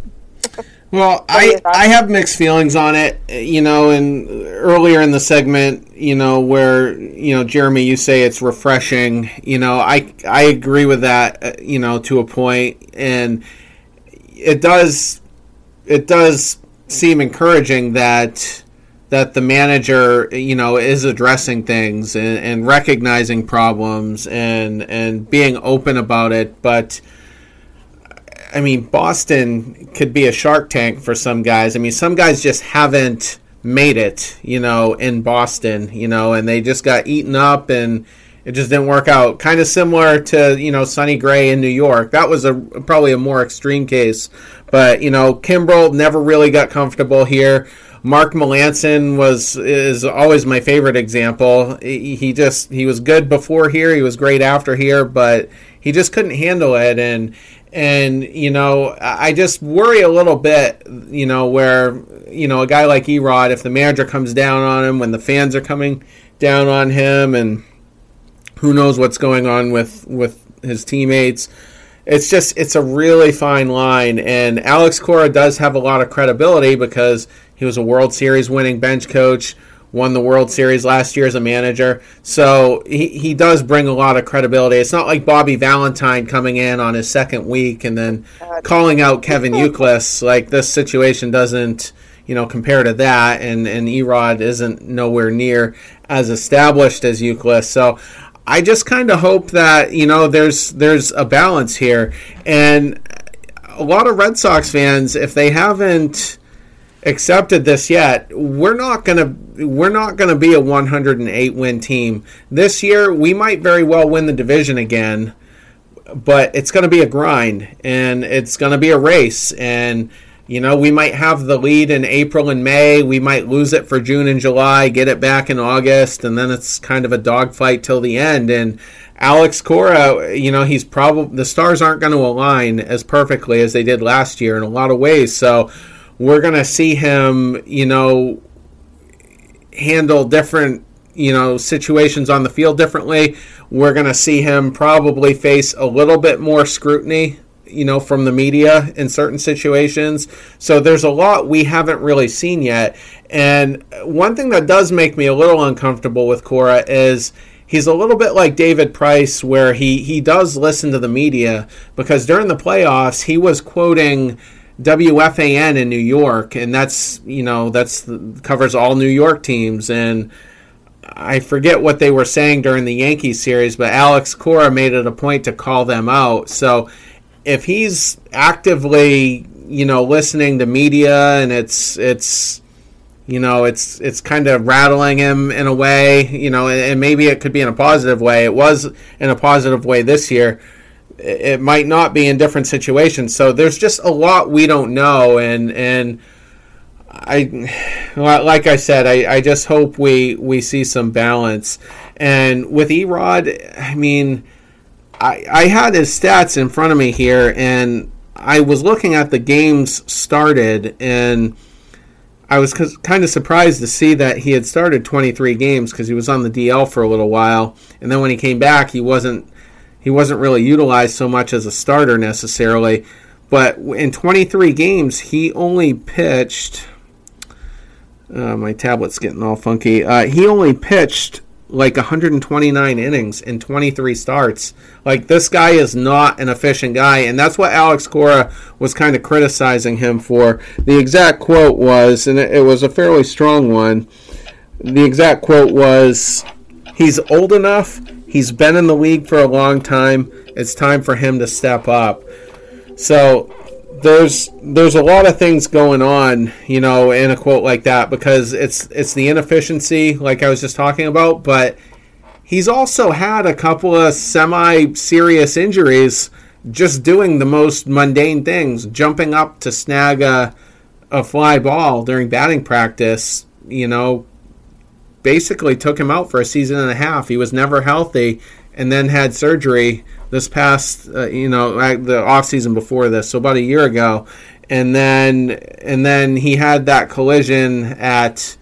Well, I I have mixed feelings on it. You know, and earlier in the segment, you know, where you know Jeremy, you say it's refreshing. You know, I I agree with that. Uh, you know, to a point, and it does it does seem encouraging that that the manager you know is addressing things and, and recognizing problems and and being open about it, but I mean, Boston could be a shark tank for some guys. I mean, some guys just haven't made it, you know, in Boston, you know, and they just got eaten up and it just didn't work out. Kind of similar to, you know, Sonny Gray in New York. That was a probably a more extreme case. But, you know, Kimbrel never really got comfortable here. Mark Melancon was is always my favorite example. He just he was good before here, he was great after here, but he just couldn't handle it and and you know I just worry a little bit, you know, where you know a guy like Erod, if the manager comes down on him when the fans are coming down on him, and who knows what's going on with with his teammates it's just it's a really fine line. And alex cora does have a lot of credibility because he was a world series winning bench coach won the world series last year as a manager. So he, he does bring a lot of credibility. It's not like bobby valentine coming in on his second week and then calling out kevin Youkilis. like this situation doesn't you know compare to that. And and erod isn't nowhere near as established as Youkilis. so I just kind of hope that you know there's there's a balance here, and a lot of Red Sox fans, if they haven't accepted this yet, we're not gonna we're not gonna be a 108 win team this year. We might very well win the division again, but it's gonna be a grind and it's gonna be a race and you know, we might have the lead in April and May. We might lose it for June and July, get it back in August, and then it's kind of a dogfight till the end. And Alex Cora, you know, he's probably the stars aren't going to align as perfectly as they did last year in a lot of ways. So we're going to see him, you know, handle different, you know, situations on the field differently. We're going to see him probably face a little bit more scrutiny you know, from the media in certain situations. So there's a lot we haven't really seen yet. And one thing that does make me a little uncomfortable with Cora is he's a little bit like David Price, where he, he does listen to the media because during the playoffs, he was quoting WFAN in New York, and that's, you know, that's covers all New York teams. And I forget what they were saying during the Yankees series, but Alex Cora made it a point to call them out. So if he's actively, you know, listening to media and it's it's you know it's it's kind of rattling him in a way, you know, and, maybe it could be in a positive way. It was in a positive way this year. It might not be in different situations. So there's just a lot we don't know, and and I, like I said, I, I just hope we we see some balance. And with Erod, I mean I, I had his stats in front of me here, and I was looking at the games started, and I was kind of surprised to see that he had started 23 games because he was on the DL for a little while, and then when he came back, he wasn't he wasn't really utilized so much as a starter necessarily. But in 23 games, he only pitched. Uh, my tablet's getting all funky. Uh, he only pitched like 129 innings in 23 starts. Like this guy is not an efficient guy, and that's what Alex Cora was kind of criticizing him for. The exact quote was, and it was a fairly strong one. The exact quote was, "He's old enough. He's been in the league for a long time. It's time for him to step up." So there's there's a lot of things going on, you know, in a quote like that because it's it's the inefficiency, like I was just talking about, but he's also had a couple of semi-serious injuries just doing the most mundane things, jumping up to snag a a fly ball during batting practice, you know, basically took him out for a season and a half. He was never healthy and then had surgery this past, uh, you know, the off season before this, so about a year ago, and then and then he had that collision at,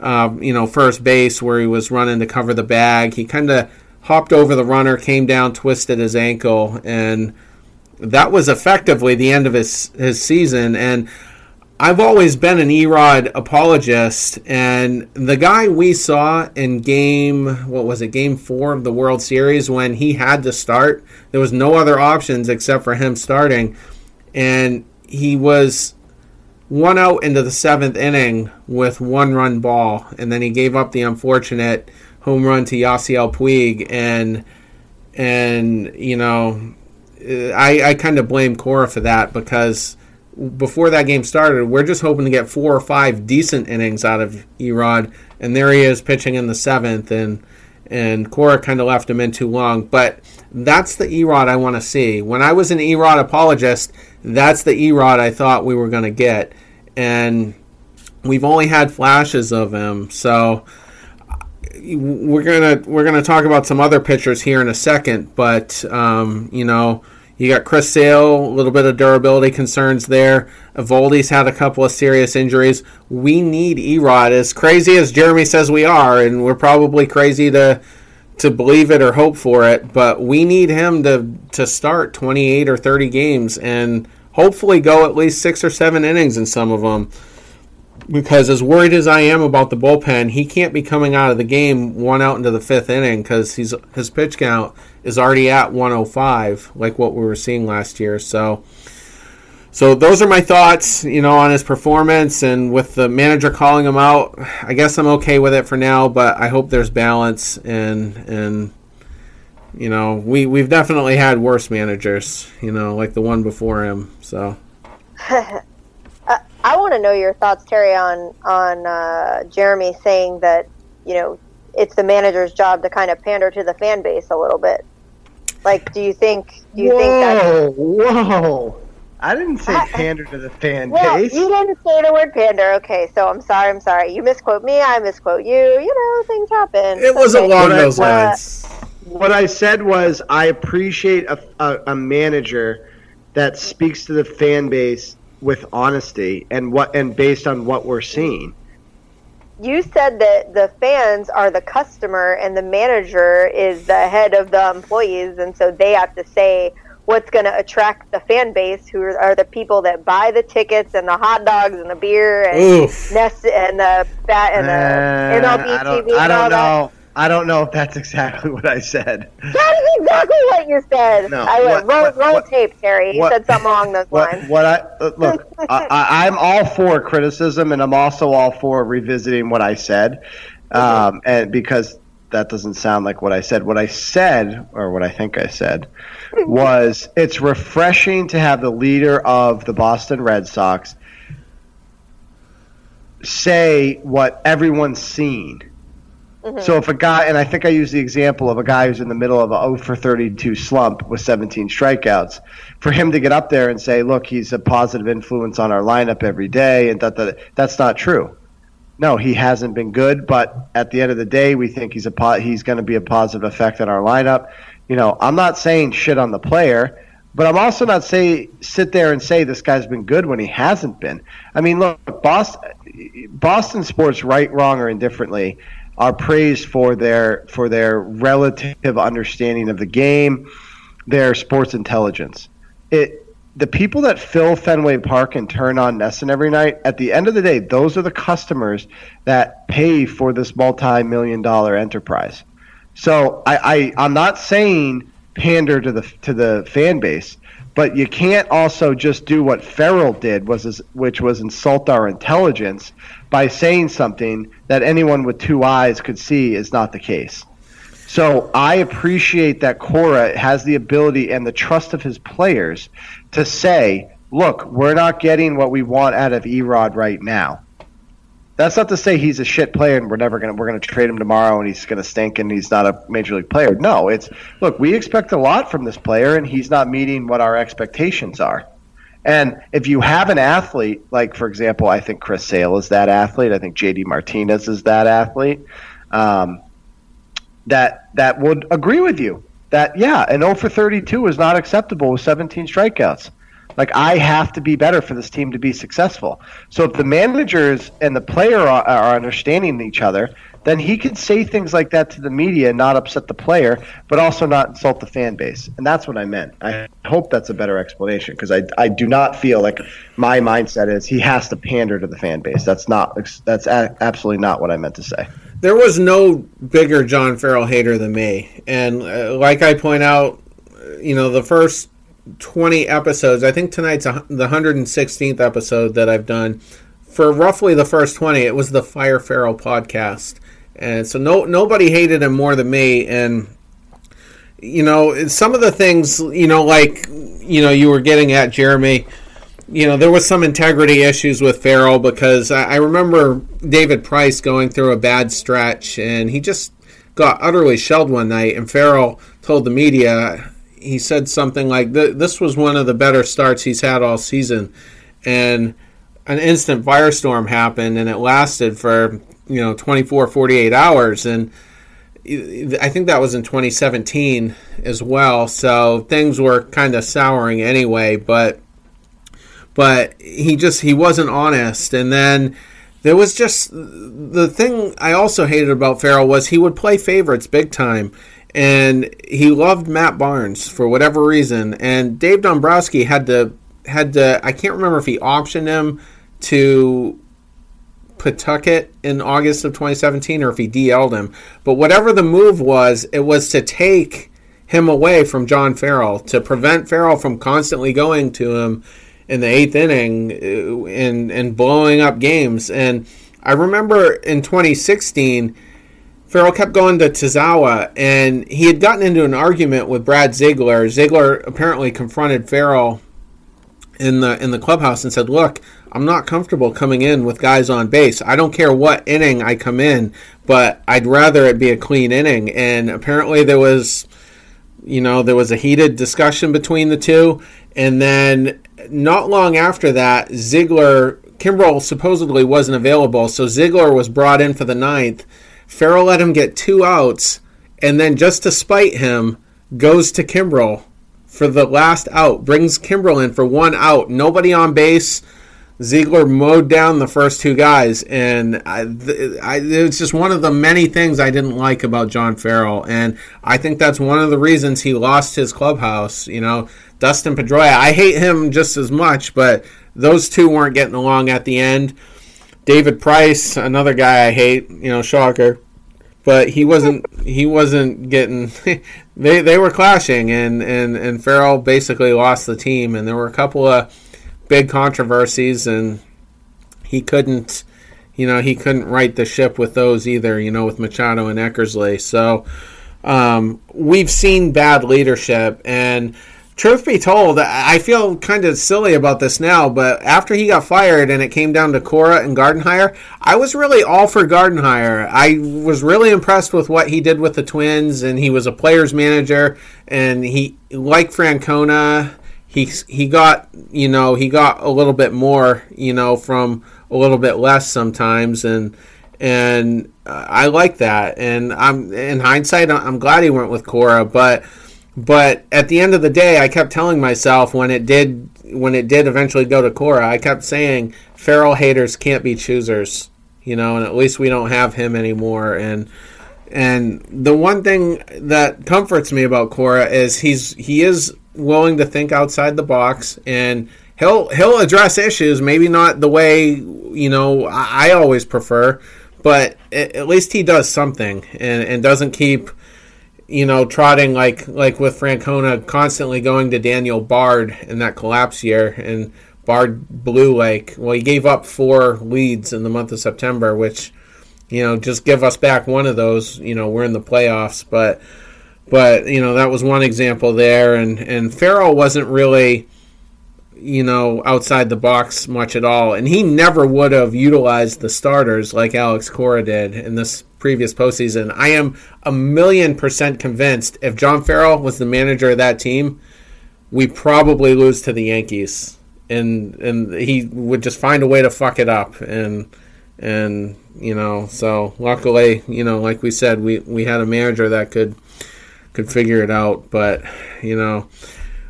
uh, you know, first base where he was running to cover the bag. He kind of hopped over the runner, came down, twisted his ankle, and that was effectively the end of his his season. And I've always been an Erod apologist, and the guy we saw in game, what was it, game four of the World Series when he had to start, there was no other options except for him starting, and he was one out into the seventh inning with one run ball, and then he gave up the unfortunate home run to Yasiel Puig, and and you know, I I kind of blame Cora for that because before that game started, we're just hoping to get four or five decent innings out of Erod, and there he is pitching in the seventh, and and Cora kind of left him in too long. But that's the Erod I want to see. When I was an Erod apologist, that's the Erod I thought we were going to get, and we've only had flashes of him. So we're gonna we're gonna talk about some other pitchers here in a second, but um, you know. You got Chris Sale, a little bit of durability concerns there. Eovaldi's had a couple of serious injuries. We need Erod, as crazy as Jeremy says we are, and we're probably crazy to to believe it or hope for it, but we need him to to start 28 or 30 games and hopefully go at least 6 or 7 innings in some of them. Because as worried as I am about the bullpen, he can't be coming out of the game one out into the 5th inning cuz he's his pitch count is already at 105 like what we were seeing last year. So so those are my thoughts, you know, on his performance and with the manager calling him out. I guess I'm okay with it for now, but I hope there's balance and and you know, we we've definitely had worse managers, you know, like the one before him. So I want to know your thoughts, Terry, on on uh, Jeremy saying that you know it's the manager's job to kind of pander to the fan base a little bit. Like, do you think? Do you whoa, think that? Whoa! I didn't say pander to the fan well, base. You didn't say the word pander. Okay, so I'm sorry. I'm sorry. You misquote me. I misquote you. You know, things happen. It was okay. along those lines. What I said was, I appreciate a, a, a manager that speaks to the fan base with honesty and what and based on what we're seeing. You said that the fans are the customer and the manager is the head of the employees, and so they have to say what's going to attract the fan base, who are the people that buy the tickets and the hot dogs and the beer and NESN and the fat and the Uh, MLB I don't, TV. I and all don't that. I don't know if that's exactly what I said. That is exactly what you said. No, I went what- roll, what- roll what- tape, Terry. You said something along those lines. what I uh, look, I, I, I'm all for criticism, and I'm also all for revisiting what I said, um, and because that doesn't sound like what I said. What I said, or what I think I said, was it's refreshing to have the leader of the Boston Red Sox say what everyone's seen. Mm-hmm. So if a guy, and I think I used the example of a guy who's in the middle of a 0 for 32 slump with 17 strikeouts, for him to get up there and say, "Look, he's a positive influence on our lineup every day," and that, that that's not true. No, he hasn't been good, but at the end of the day, we think he's a po- he's going to be a positive effect on our lineup. You know, I'm not saying shit on the player, but I'm also not say sit there and say this guy's been good when he hasn't been. I mean, look, Boston, Boston sports, right, wrong, or indifferently, are praised for their for their relative understanding of the game, their sports intelligence. It the people that fill Fenway Park and turn on NESN every night, at the end of the day, those are the customers that pay for this multi-million dollar enterprise. So I, I I'm not saying pander to the to the fan base, but you can't also just do what Farrell did, was which was insult our intelligence by saying something that anyone with two eyes could see is not the case. So I appreciate that Cora has the ability and the trust of his players to say, "Look, we're not getting what we want out of Erod right now." That's not to say he's a shit player and we're never gonna we're gonna trade him tomorrow and he's gonna stink and he's not a major league player. No, it's look, we expect a lot from this player and he's not meeting what our expectations are. And if you have an athlete, like for example, I think Chris Sale is that athlete. I think JD Martinez is that athlete. Um, that that would agree with you that yeah, an 0 for 32 is not acceptable with 17 strikeouts. Like I have to be better for this team to be successful. So if the managers and the player are, are understanding each other, then he can say things like that to the media and not upset the player, but also not insult the fan base. And that's what I meant. I hope that's a better explanation because I, I do not feel like my mindset is he has to pander to the fan base. That's not that's a- absolutely not what I meant to say. There was no bigger John Farrell hater than me, and uh, like I point out, you know, the first 20 episodes, I think tonight's a, the 116th episode that I've done. For roughly the first 20, it was the Fire Farrell podcast. And so no nobody hated him more than me and you know, some of the things, you know, like you know, you were getting at Jeremy you know, there was some integrity issues with Farrell because I, I remember David Price going through a bad stretch and he just got utterly shelled one night. And Farrell told the media, he said something like, "This was one of the better starts he's had all season," and an instant firestorm happened, and it lasted for you know 24, 48 hours, and I think that was in 2017 as well. So things were kind of souring anyway, but but he just he wasn't honest, and then there was just the thing I also hated about Farrell was he would play favorites big time and he loved Matt Barnes for whatever reason. And Dave Dombrowski had to had to I can't remember if he optioned him to Pawtucket in August of 2017 or if he DL'd him. But whatever the move was, it was to take him away from John Farrell to prevent Farrell from constantly going to him in the eighth inning uh, and and blowing up games. And I remember in 2016 Farrell kept going to Tazawa, and he had gotten into an argument with Brad Ziegler. Ziegler apparently confronted Farrell in the in the clubhouse and said, "Look, I'm not comfortable coming in with guys on base. I don't care what inning I come in, but I'd rather it be a clean inning." And apparently there was, you know, there was a heated discussion between the two, and then not long after that, Ziegler Kimbrel supposedly wasn't available, so Ziegler was brought in for the ninth Farrell let him get two outs, and then just to spite him, goes to Kimbrel for the last out, brings Kimbrel in for one out, nobody on base. Ziegler mowed down the first two guys, and I, I, it's just one of the many things I didn't like about John Farrell, and I think that's one of the reasons he lost his clubhouse. You know, Dustin Pedroia, I hate him just as much, but those two weren't getting along at the end. David Price, another guy I hate, you know, shocker. But he wasn't he wasn't getting they they were clashing and, and, and Farrell basically lost the team and there were a couple of big controversies and he couldn't you know, he couldn't right the ship with those either, you know, with Machado and Eckersley. So um, we've seen bad leadership and truth be told, I feel kind of silly about this now, but after he got fired and it came down to Cora and Gardenhire, I was really all for Gardenhire. I was really impressed with what he did with the Twins, and he was a player's manager, and he, like Francona, he he got you know he got a little bit more you know from a little bit less sometimes, and and I like that. And I'm in hindsight, I'm glad he went with Cora, but but at the end of the day, I kept telling myself when it did when it did eventually go to Cora, I kept saying Farrell haters can't be choosers, you know, and at least we don't have him anymore. And and the one thing that comforts me about Cora is he's he is willing to think outside the box and he'll he'll address issues, maybe not the way you know I, I always prefer, but at least he does something and, and doesn't keep you know, trotting like like with Francona, constantly going to Daniel Bard in that collapse year, and Bard blew like well, he gave up four leads in the month of September, which you know just give us back one of those. You know, we're in the playoffs, but but you know that was one example there, and and Farrell wasn't really you know outside the box much at all, and he never would have utilized the starters like Alex Cora did in this previous postseason. I am a million percent convinced if John Farrell was the manager of that team, we probably lose to the Yankees, and and he would just find a way to fuck it up, and and you know, so luckily, you know, like we said, we we had a manager that could could figure it out, but you know.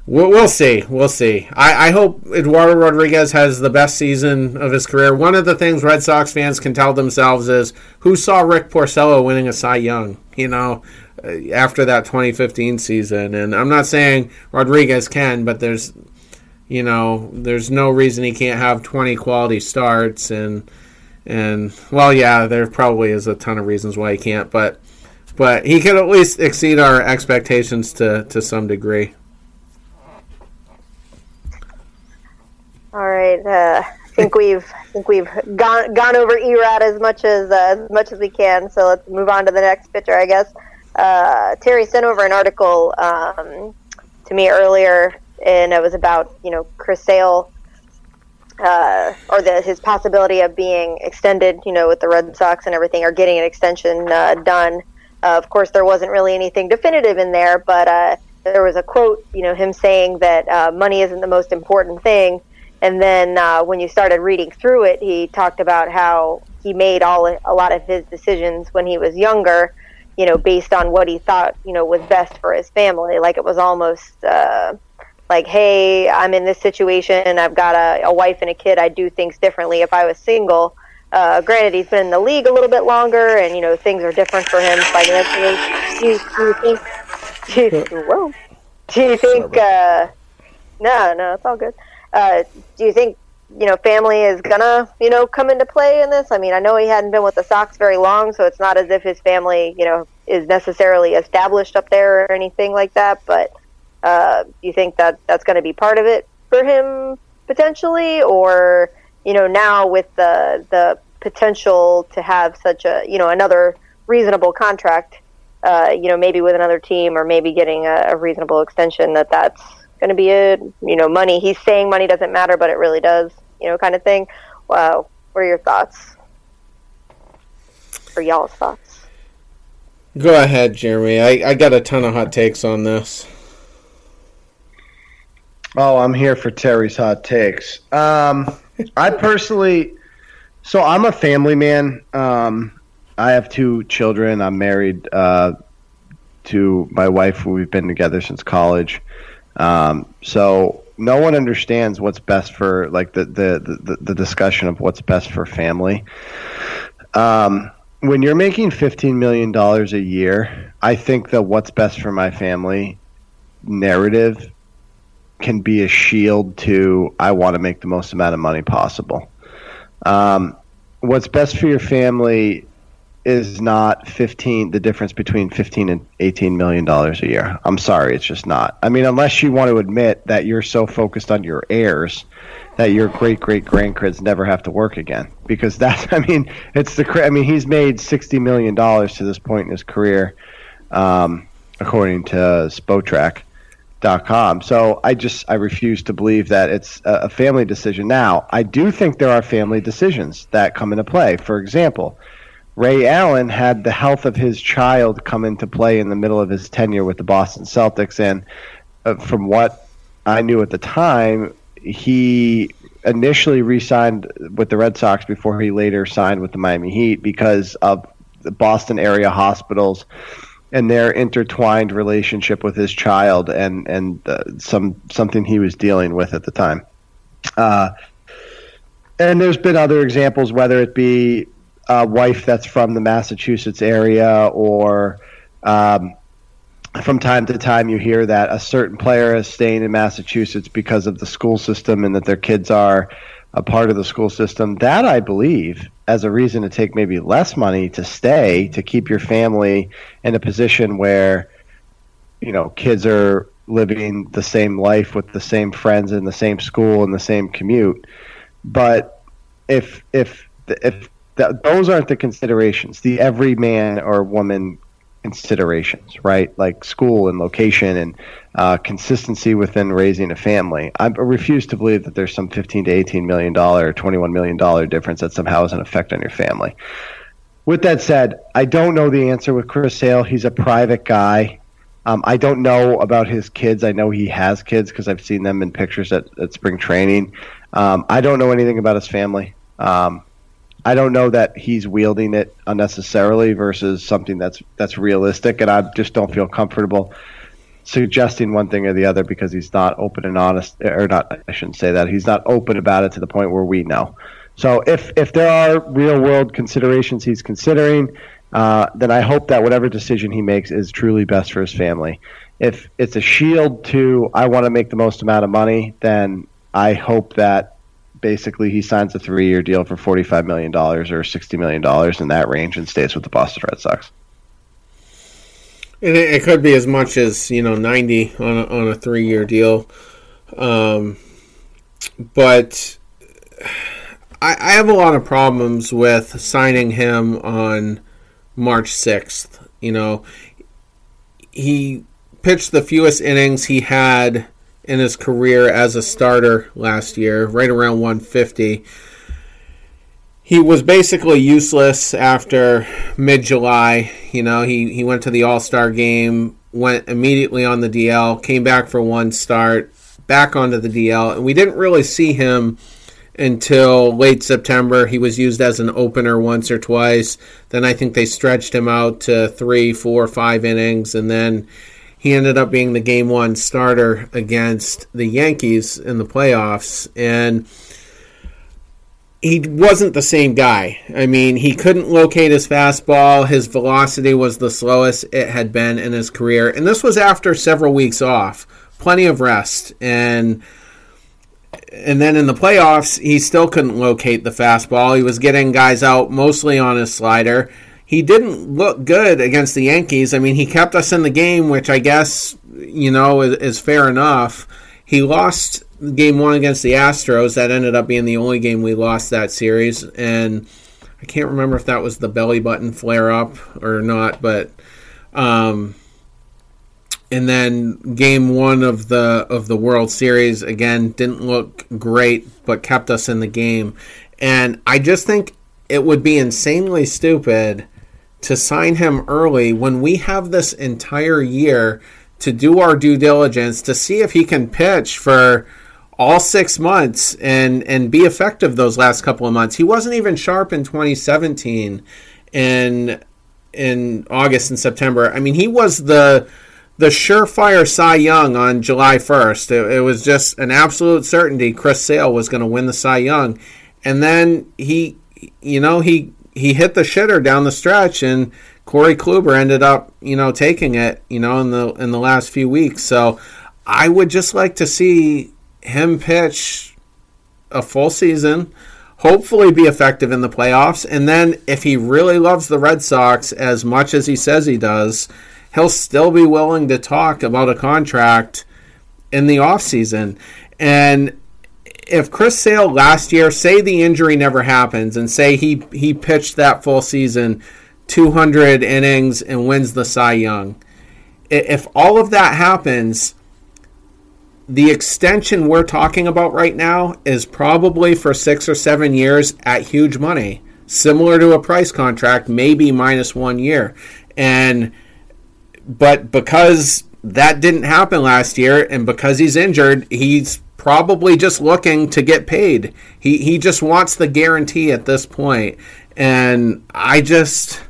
We'll, see. We'll see. I, I hope Eduardo Rodriguez has the best season of his career. One of the things Red Sox fans can tell themselves is who saw Rick Porcello winning a Cy Young, you know, uh, after that 2015 season. And I'm not saying Rodriguez can, but there's, you know, there's no reason he can't have 20 quality starts. And, and well, yeah, there probably is a ton of reasons why he can't, but, but he could at least exceed our expectations to, to some degree. All right. Uh, I think we've I think we've gone gone over Erod as much as uh, as much as we can. So let's move on to the next pitcher, I guess. Uh, Terry sent over an article um, to me earlier, and it was about you know Chris Sale uh, or the his possibility of being extended, you know, with the Red Sox and everything, or getting an extension uh, done. Uh, of course, there wasn't really anything definitive in there, but uh, there was a quote, you know, him saying that uh, money isn't the most important thing. And then uh, when you started reading through it, he talked about how he made all a lot of his decisions when he was younger, you know, based on what he thought, you know, was best for his family. Like it was almost uh, like, hey, I'm in this situation, and I've got a, a wife and a kid, I'd do things differently if I was single. Uh, granted, he's been in the league a little bit longer, and you know things are different for him financially. Do you, do you think do you, whoa. Do you think? Uh, no, no, it's all good. Uh, do you think you know family is gonna you know come into play in this? I mean, I know he hadn't been with the Sox very long, so it's not as if his family you know is necessarily established up there or anything like that. But uh, do you think that that's going to be part of it for him potentially, or you know now with the the potential to have such a you know another reasonable contract uh, you know, maybe with another team or maybe getting a, a reasonable extension that that's going to be it. You know, money. He's saying money doesn't matter, but it really does. You know, kind of thing. Wow. What are your thoughts? Or y'all's thoughts? Go ahead, Jeremy. I, I got a ton of hot takes on this. Oh, I'm here for Terry's hot takes. Um, I personally, so I'm a family man. Um, I have two children. I'm married uh, to my wife. We've been together since college. Um, so no one understands what's best for like the, the, the, the discussion of what's best for family. Um, when you're making $15 million a year, I think that what's best for my family narrative can be a shield to I want to make the most amount of money possible. Um, what's best for your family is not 15 the difference between 15 and 18 million dollars a year. I'm sorry, it's just not. I mean, unless you want to admit that you're so focused on your heirs that your great great grandkids never have to work again because that's I mean, it's the I mean, he's made 60 million dollars to this point in his career um, according to Spotrac.com. So I just I refuse to believe that it's a family decision. Now, I do think there are family decisions that come into play. For example, Ray Allen had the health of his child come into play in the middle of his tenure with the Boston Celtics, and uh, from what I knew at the time, he initially re-signed with the Red Sox before he later signed with the Miami Heat because of the Boston area hospitals and their intertwined relationship with his child and and uh, some something he was dealing with at the time. Uh, and there's been other examples, whether it be a wife that's from the Massachusetts area, or um, from time to time you hear that a certain player is staying in Massachusetts because of the school system and that their kids are a part of the school system. That I believe as a reason to take maybe less money to stay to keep your family in a position where you know kids are living the same life with the same friends in the same school and the same commute. But if if if those aren't the considerations. The every man or woman considerations, right? Like school and location and uh, consistency within raising a family. I refuse to believe that there's some 15 to 18 million dollar or 21 million dollar difference that somehow has an effect on your family. With that said, I don't know the answer with Chris Sale. He's a private guy. Um, I don't know about his kids. I know he has kids because I've seen them in pictures at, at spring training. Um, I don't know anything about his family. Um, I don't know that he's wielding it unnecessarily versus something that's that's realistic, and I just don't feel comfortable suggesting one thing or the other because he's not open and honest, or not. I shouldn't say that he's not open about it to the point where we know. So if if there are real world considerations he's considering, uh, then I hope that whatever decision he makes is truly best for his family. If it's a shield to I want to make the most amount of money, then I hope that basically he signs a three year deal for $45 million or $60 million in that range and stays with the Boston Red Sox. And it, it could be as much as, you know, 90 on a, on a three year deal. Um, but I, I have a lot of problems with signing him on March 6th. You know, he pitched the fewest innings he had in his career as a starter last year, right around 150. He was basically useless after mid July. You know, he, he went to the All Star game, went immediately on the DL, came back for one start, back onto the DL, and we didn't really see him until late September. He was used as an opener once or twice. Then I think they stretched him out to three, four, five innings, and then he ended up being the game one starter against the Yankees in the playoffs. And he wasn't the same guy. I mean, he couldn't locate his fastball. His velocity was the slowest it had been in his career. And this was after several weeks off, plenty of rest. And and then in the playoffs, he still couldn't locate the fastball. He was getting guys out mostly on his slider he didn't look good against the Yankees. I mean, he kept us in the game, which I guess you know is, is, fair enough. He lost game one against the Astros. That ended up being the only game we lost that series, and I can't remember if that was the belly button flare up or not, but. Um, and then game one of the of the World Series again didn't look great, but kept us in the game. And I just think it would be insanely stupid to sign him early when we have this entire year to do our due diligence to see if he can pitch for all six months and and be effective those last couple of months. He wasn't even sharp in 2017 in in August and September. I mean, he was the the surefire Cy Young on July 1st. It, it was just an absolute certainty Chris Sale was going to win the Cy Young. And then he you know, he he hit the shitter down the stretch, and Corey Kluber ended up, you know, taking it, you know, in the in the last few weeks. So I would just like to see him pitch a full season, hopefully be effective in the playoffs, and then if he really loves the Red Sox as much as he says he does, he'll still be willing to talk about a contract in the offseason. And if Chris Sale last year, say the injury never happens, and say he he pitched that full season, 200 innings and wins the Cy Young, if all of that happens, the extension we're talking about right now is probably for six or seven years at huge money, similar to a price contract, maybe minus one year, and but because that didn't happen last year, and because he's injured, he's probably just looking to get paid. He he just wants the guarantee at this point. And I just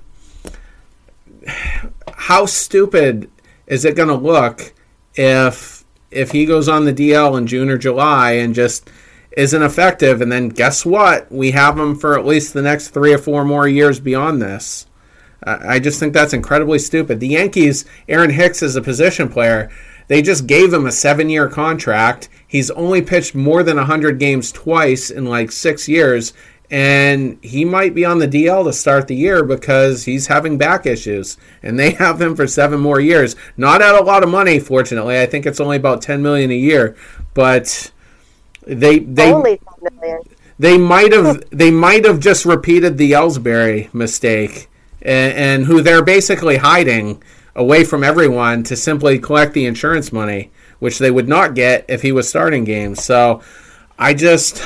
how stupid is it going to look if if he goes on the DL in June or July and just isn't effective and then guess what? We have him for at least the next 3 or 4 more years beyond this. I just think that's incredibly stupid. The Yankees, Aaron Hicks is a position player. They just gave him a seven year contract. He's only pitched more than 100 games twice in like six years, and he might be on the DL to start the year because he's having back issues, and they have him for seven more years. Not at a lot of money, fortunately. I think it's only about 10 million a year, but they they only 10 million. They might have they might have just repeated the Ellsbury mistake, and, and who they're basically hiding away from everyone to simply collect the insurance money, which they would not get if he was starting games. So I just.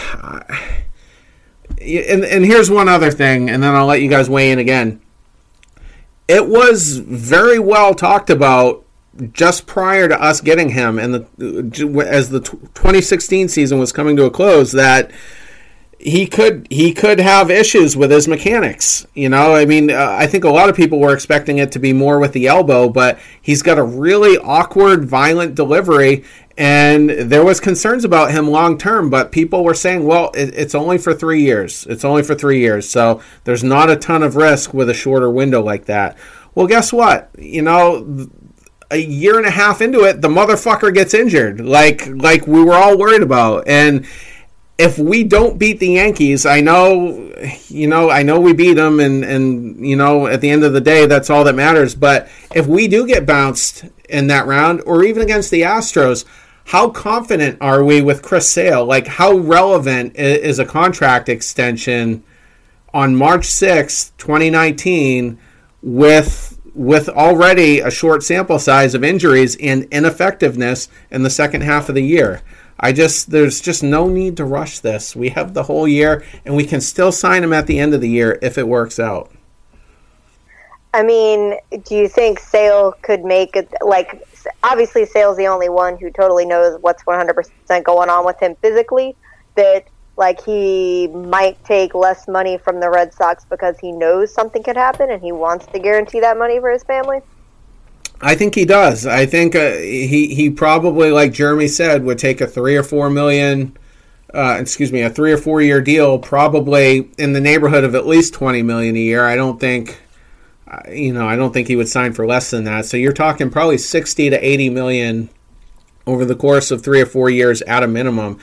And, and here's one other thing, and then I'll let you guys weigh in again. It was very well talked about just prior to us getting him, and the as the 2016 season was coming to a close, that he could he could have issues with his mechanics. You know, I mean, uh, I think a lot of people were expecting it to be more with the elbow, but he's got a really awkward, violent delivery, and there was concerns about him long term. But people were saying, well, it, it's only for three years. It's only for three years, so there's not a ton of risk with a shorter window like that. Well, guess what? You know. A year and a half into it, the motherfucker gets injured, like like we were all worried about, and if we don't beat the Yankees, I know, you know, I know we beat them, and and you know, at the end of the day, that's all that matters. But if we do get bounced in that round, or even against the Astros, how confident are we with Chris Sale? Like, how relevant is a contract extension on March sixth, twenty nineteen, with with already a short sample size of injuries and ineffectiveness in the second half of the year. I just there's just no need to rush this. We have the whole year and we can still sign him at the end of the year if it works out. I mean, do you think Sale could make it like obviously Sale's the only one who totally knows what's 100% going on with him physically that like he might take less money from the Red Sox because he knows something could happen and he wants to guarantee that money for his family? I think he does. I think uh, he he probably, like Jeremy said, would take a three or four million, uh, excuse me, a three or four year deal, probably in the neighborhood of at least twenty million a year. I don't think, uh, you know, I don't think he would sign for less than that. So you're talking probably sixty to eighty million over the course of three or four years at a minimum.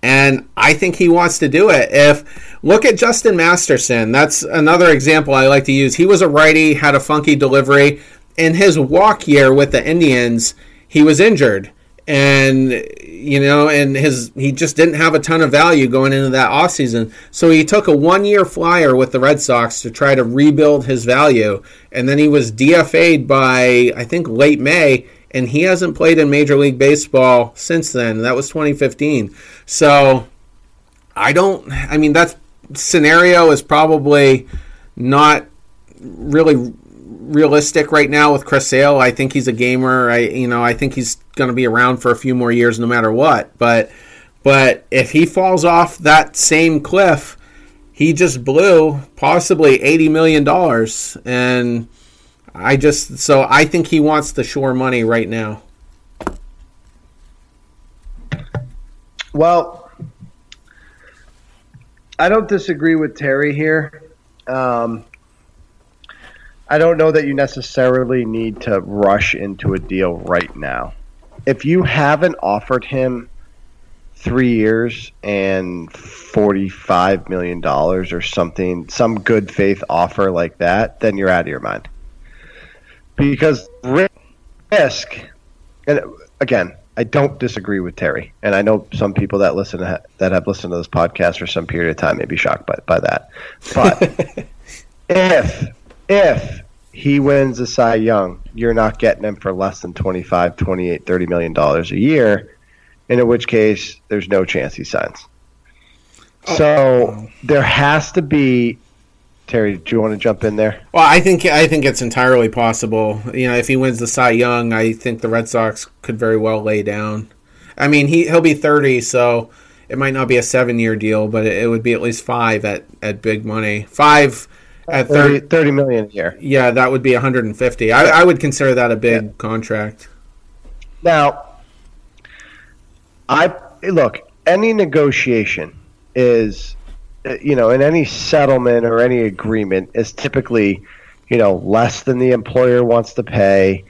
And I think he wants to do it. If look at Justin Masterson, that's another example I like to use. He was a righty, had a funky delivery. In his walk year with the Indians, he was injured. And you know, and his he just didn't have a ton of value going into that offseason. So he took a one year flyer with the Red Sox to try to rebuild his value. And then he was DFA'd by I think late May and he hasn't played in Major League Baseball since then. That was 2015. So I don't. I mean, that scenario is probably not really realistic right now with Chris Sale. I think he's a gamer. I you know I think he's going to be around for a few more years no matter what. But but if he falls off that same cliff, he just blew possibly 80 million dollars and I just so I think he wants the shore money right now. Well, I don't disagree with Terry here. Um, I don't know that you necessarily need to rush into a deal right now. If you haven't offered him three years and $45 million or something, some good faith offer like that, then you're out of your mind because risk, and again, I don't disagree with Terry, and I know some people that listen to, that have listened to this podcast for some period of time may be shocked by, by that. But if if he wins a Cy Young, you're not getting him for less than 25, 28, 30 million dollars a year, in which case there's no chance he signs. Oh. So there has to be Terry, do you want to jump in there? Well, I think I think it's entirely possible. You know, if he wins the Cy Young, I think the Red Sox could very well lay down. I mean, he he'll be thirty, so it might not be a seven-year deal, but it, it would be at least five at, at big money. Five at 30, 30 million a year. Yeah, that would be 150. I, I would consider that a big yeah. contract. Now, I look any negotiation is you know, in any settlement or any agreement is typically, you know, less than the employer wants to pay.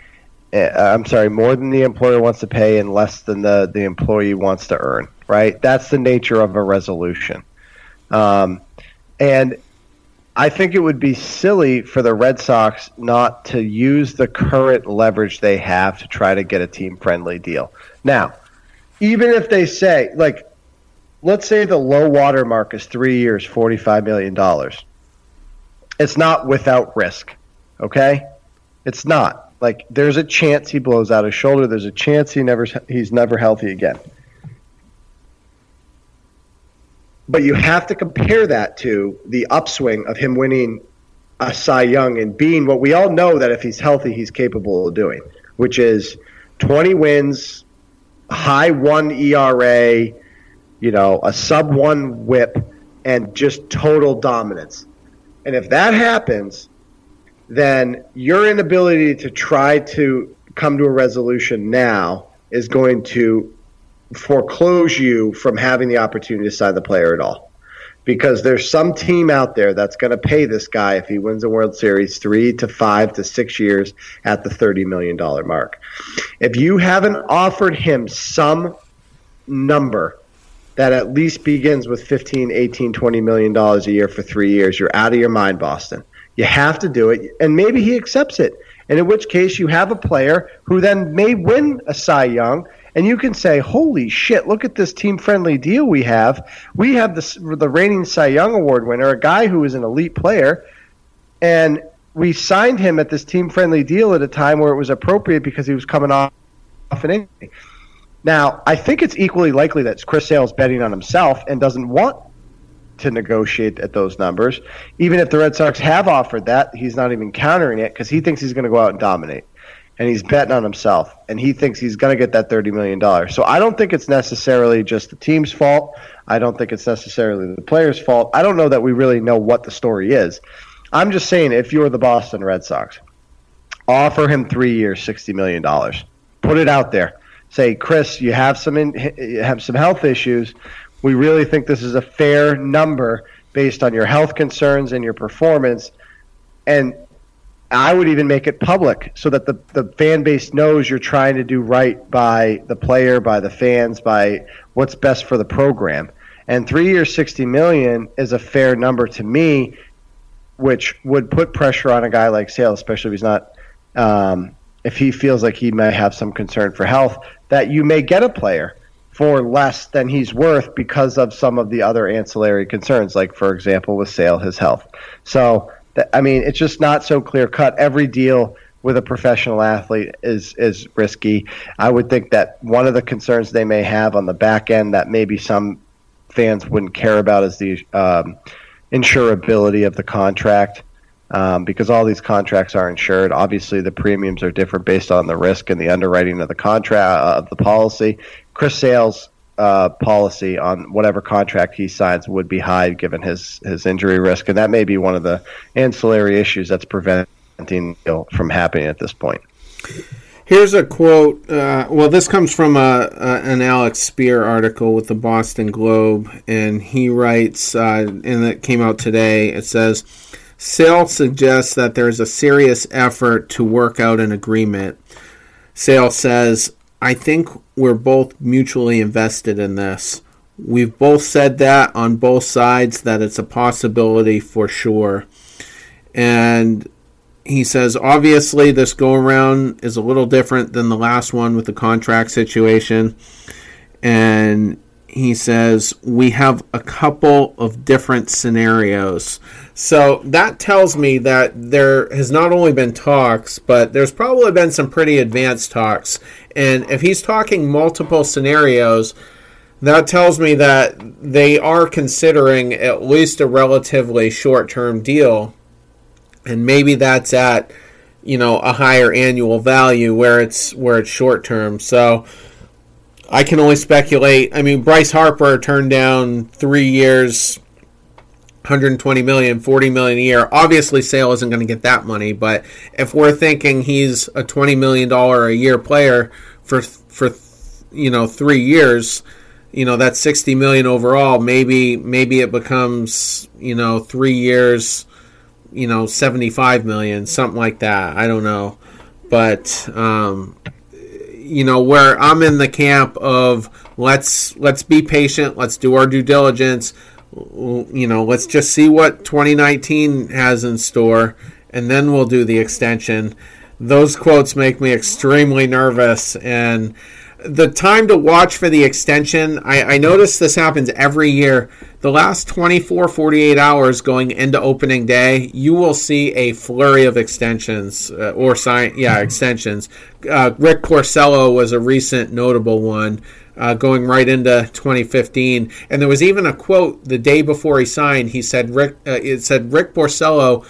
Uh, I'm sorry, more than the employer wants to pay and less than the, the employee wants to earn, right? That's the nature of a resolution. Um, and I think it would be silly for the Red Sox not to use the current leverage they have to try to get a team friendly deal. Now, even if they say, like, let's say the low water mark is three years, $45 million. It's not without risk, okay? It's not. Like, there's a chance he blows out his shoulder. There's a chance he never he's never healthy again. But you have to compare that to the upswing of him winning a Cy Young and being what we all know that if he's healthy, he's capable of doing, which is 20 wins, high one ERA, you know, a sub one whip, and just total dominance. And if that happens, then your inability to try to come to a resolution now is going to foreclose you from having the opportunity to sign the player at all. Because there's some team out there that's going to pay this guy if he wins a World Series three to five to six years at the $30 million mark. If you haven't offered him some number that at least begins with 15, 18, 20 million dollars a year for 3 years, you're out of your mind, Boston. You have to do it and maybe he accepts it. And in which case you have a player who then may win a Cy Young and you can say, "Holy shit! Look at this team-friendly deal we have. We have the the reigning Cy Young Award winner, a guy who is an elite player, and we signed him at this team friendly deal at a time where it was appropriate because he was coming off, off an injury. Now, I think it's equally likely that Chris Sale's betting on himself and doesn't want to negotiate at those numbers. Even if the Red Sox have offered that, he's not even countering it because he thinks he's going to go out and dominate. And he's betting on himself, and he thinks he's going to get that $30 million. So I don't think it's necessarily just the team's fault. I don't think it's necessarily the player's fault. I don't know that we really know what the story is. I'm just saying, if you're the Boston Red Sox, offer him three years, $60 million. Put it out there. Say, Chris, you have some in, you have some health issues we really think this is a fair number based on your health concerns and your performance. And I would even make it public so that the, the fan base knows you're trying to do right by the player, by the fans, by what's best for the program. And three years, 60 million is a fair number to me, which would put pressure on a guy like Sale, especially if he's not, um, if he feels like he may have some concern for health, that you may get a player for less than he's worth because of some of the other ancillary concerns, like for example with Sale, his health. So I mean, it's just not so clear cut. Every deal with a professional athlete is is risky. I would think that one of the concerns they may have on the back end that maybe some fans wouldn't care about is the um, insurability of the contract. Um, because all these contracts are insured. Obviously, the premiums are different based on the risk and the underwriting of the contract uh, of the policy. Chris Sale's uh, policy on whatever contract he signs would be high given his his injury risk, and that may be one of the ancillary issues that's preventing deal from happening at this point. Here's a quote. Uh, well, this comes from a, a, an Alex Speier article with the Boston Globe, and he writes, uh, and it came out today. It says, "Sale suggests that there is a serious effort to work out an agreement." Sale says, I think we're both mutually invested in this. We've both said that on both sides that it's a possibility for sure. And he says, obviously, this go around is a little different than the last one with the contract situation. And he says, we have a couple of different scenarios. So that tells me that there has not only been talks, but there's probably been some pretty advanced talks. And if he's talking multiple scenarios, that tells me that they are considering at least a relatively short term deal. And maybe that's at, you know, a higher annual value where it's where it's short term. So I can only speculate. I mean, Bryce Harper turned down three years, 120 million, 40 million a year. Obviously, Sale isn't going to get that money, but if we're thinking he's a 20 million dollar a year player for for you know three years, you know that's 60 million overall. Maybe maybe it becomes you know three years, you know 75 million, something like that. I don't know, but um, you know where I'm in the camp of let's let's be patient, let's do our due diligence you know, let's just see what 2019 has in store, and then we'll do the extension. Those quotes make me extremely nervous, and the time to watch for the extension, I, I notice this happens every year. The last 24, 48 hours going into opening day, you will see a flurry of extensions uh, or sign, yeah, extensions. Uh, Rick Porcello was a recent notable one uh, going right into 2015. And there was even a quote the day before he signed. He said, "Rick," uh, it said, "Rick Porcello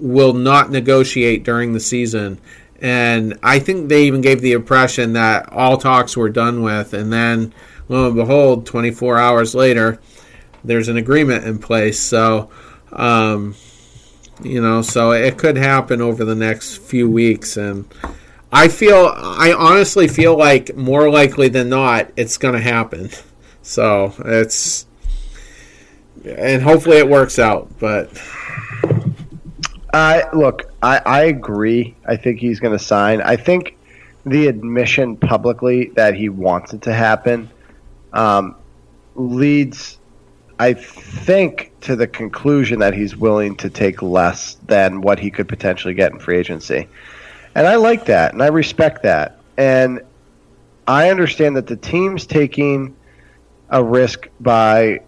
will not negotiate during the season." And I think they even gave the impression that all talks were done with. And then, lo and behold, 24 hours later, there's an agreement in place. So, um, you know, so it could happen over the next few weeks. And I feel, I honestly feel like more likely than not, it's going to happen. So it's, and hopefully it works out. But I look, I, I agree. I think he's going to sign. I think the admission publicly that he wants it to happen um, leads, I think, to the conclusion that he's willing to take less than what he could potentially get in free agency. And I like that, and I respect that. And I understand that the team's taking a risk by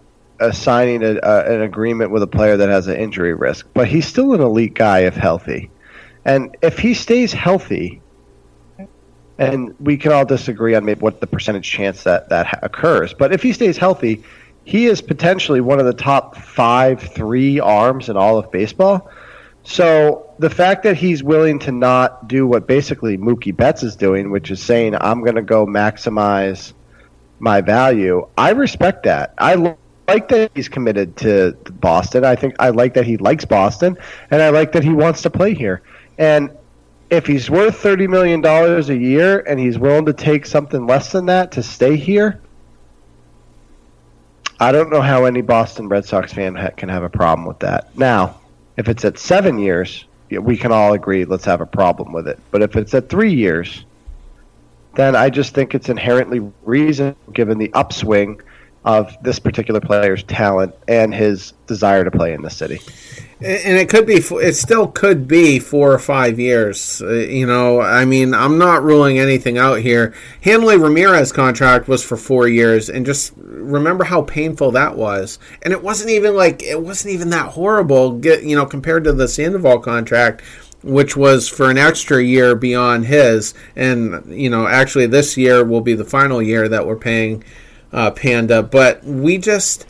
Uh, assigning a, a, an agreement with a player that has an injury risk, but he's still an elite guy if healthy. And if he stays healthy, and we can all disagree on maybe what the percentage chance that that occurs, but if he stays healthy, he is potentially one of the top five three arms in all of baseball. So the fact that he's willing to not do what basically Mookie Betts is doing, which is saying I'm going to go maximize my value, I respect that. I like that he's committed to Boston. I think I like that he likes Boston, and I like that he wants to play here. And if he's worth thirty million dollars a year and he's willing to take something less than that to stay here, I don't know how any Boston Red Sox fan ha- can have a problem with that. Now, if it's at seven years, we can all agree let's have a problem with it. But if it's at three years, then I just think it's inherently reasonable given the upswing of this particular player's talent and his desire to play in the city. And it could be, it still could be four or five years. Uh, you know, I mean, I'm not ruling anything out here. Hanley Ramirez contract was for four years, and just remember how painful that was. And it wasn't even like it wasn't even that horrible, you know, compared to the Sandoval contract, which was for an extra year beyond his. And you know, actually, this year will be the final year that we're paying uh, Panda. But we just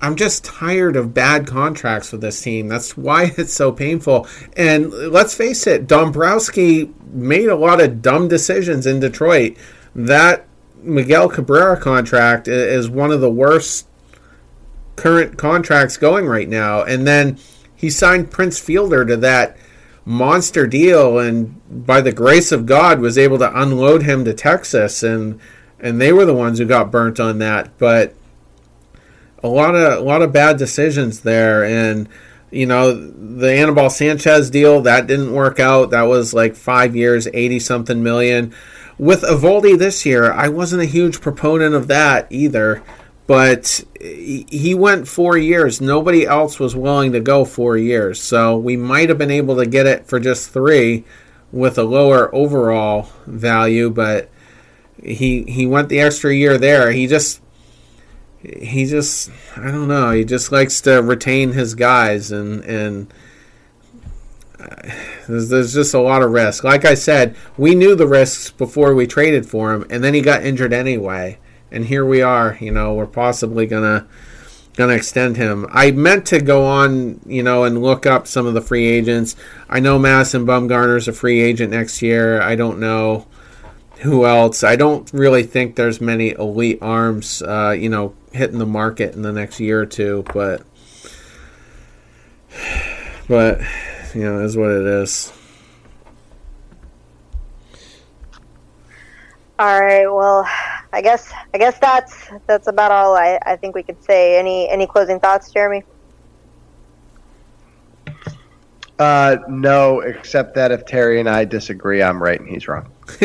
I'm just tired of bad contracts with this team. That's why it's so painful. And let's face it, Dombrowski made a lot of dumb decisions in Detroit. That Miguel Cabrera contract is one of the worst current contracts going right now. And then he signed Prince Fielder to that monster deal and by the grace of God was able to unload him to Texas and and they were the ones who got burnt on that. But a lot of a lot of bad decisions there, and you know the Anibal Sanchez deal that didn't work out. That was like five years, eighty something million. With Eovaldi this year, I wasn't a huge proponent of that either, but he went four years. Nobody else was willing to go four years, so we might have been able to get it for just three with a lower overall value, but he he went the extra year there. He just he just I don't know. He just likes to retain his guys and and uh, there's, there's just a lot of risk. Like I said, we knew the risks before we traded for him, and then he got injured anyway. And here we are. You know, we're possibly gonna gonna extend him. I meant to go on, you know, and look up some of the free agents. I know Madison Bumgarner's a free agent next year. I don't know who else? I don't really think there's many elite arms, uh, you know, hitting the market in the next year or two. But, but you know, is what it is. All right. Well, I guess I guess that's that's about all I, I think we could say. Any any closing thoughts, Jeremy? Uh, no, except that if Terry and I disagree, I'm right and he's wrong.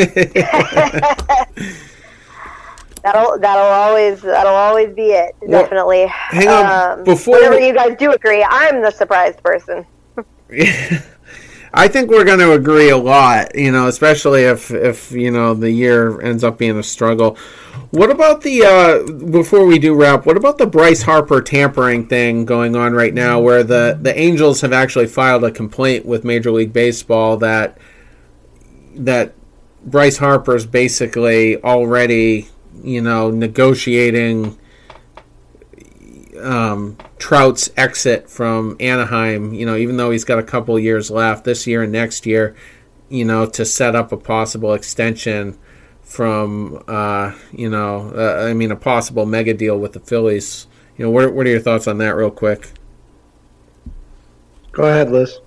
that'll that'll always that'll always be it. Well, definitely. Hang on, um, before whenever we... you guys do agree, I'm the surprised person. I think we're going to agree a lot, you know, especially if if you know the year ends up being a struggle. What about the uh, before we do wrap? What about the Bryce Harper tampering thing going on right now, where the the Angels have actually filed a complaint with Major League Baseball that that Bryce Harper's basically already, you know, negotiating um, Trout's exit from Anaheim, you know, even though he's got a couple years left this year and next year, you know, to set up a possible extension from, uh, you know, uh, I mean, a possible mega deal with the Phillies. You know, what, what are your thoughts on that, real quick? Go ahead, Liz.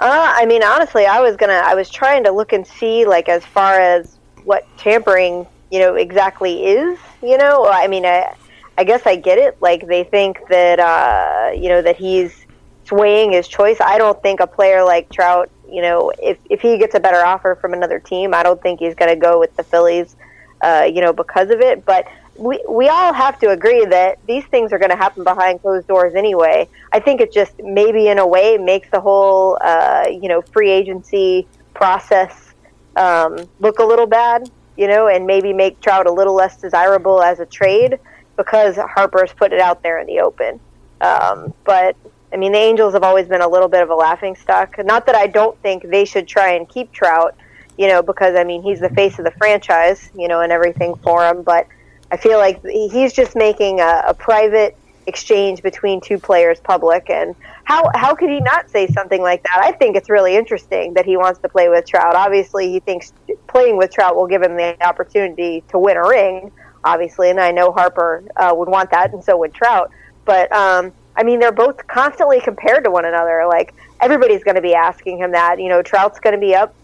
Uh, I mean, honestly, I was gonna, I was trying to look and see, like, as far as what tampering, you know, exactly is. You know, I mean, I, I guess I get it. Like they think that uh, you know that he's swaying his choice. I don't think a player like Trout, you know, if if he gets a better offer from another team, I don't think he's going to go with the Phillies, uh, you know, because of it. But we we all have to agree that these things are going to happen behind closed doors anyway. I think it just maybe in a way makes the whole uh, you know free agency process um, look a little bad, you know, and maybe make Trout a little less desirable as a trade because Harper's put it out there in the open. Um, but I mean, the Angels have always been a little bit of a laughing stock. Not that I don't think they should try and keep Trout, you know, because I mean he's the face of the franchise, you know, and everything for him. But I feel like he's just making a, a private exchange between two players public and how how could he not say something like that i think it's really interesting that he wants to play with trout obviously he thinks playing with trout will give him the opportunity to win a ring obviously and i know harper uh, would want that and so would trout. But um, i mean they're both constantly compared to one another. Like everybody's going to be asking him that. You know trout's going to be up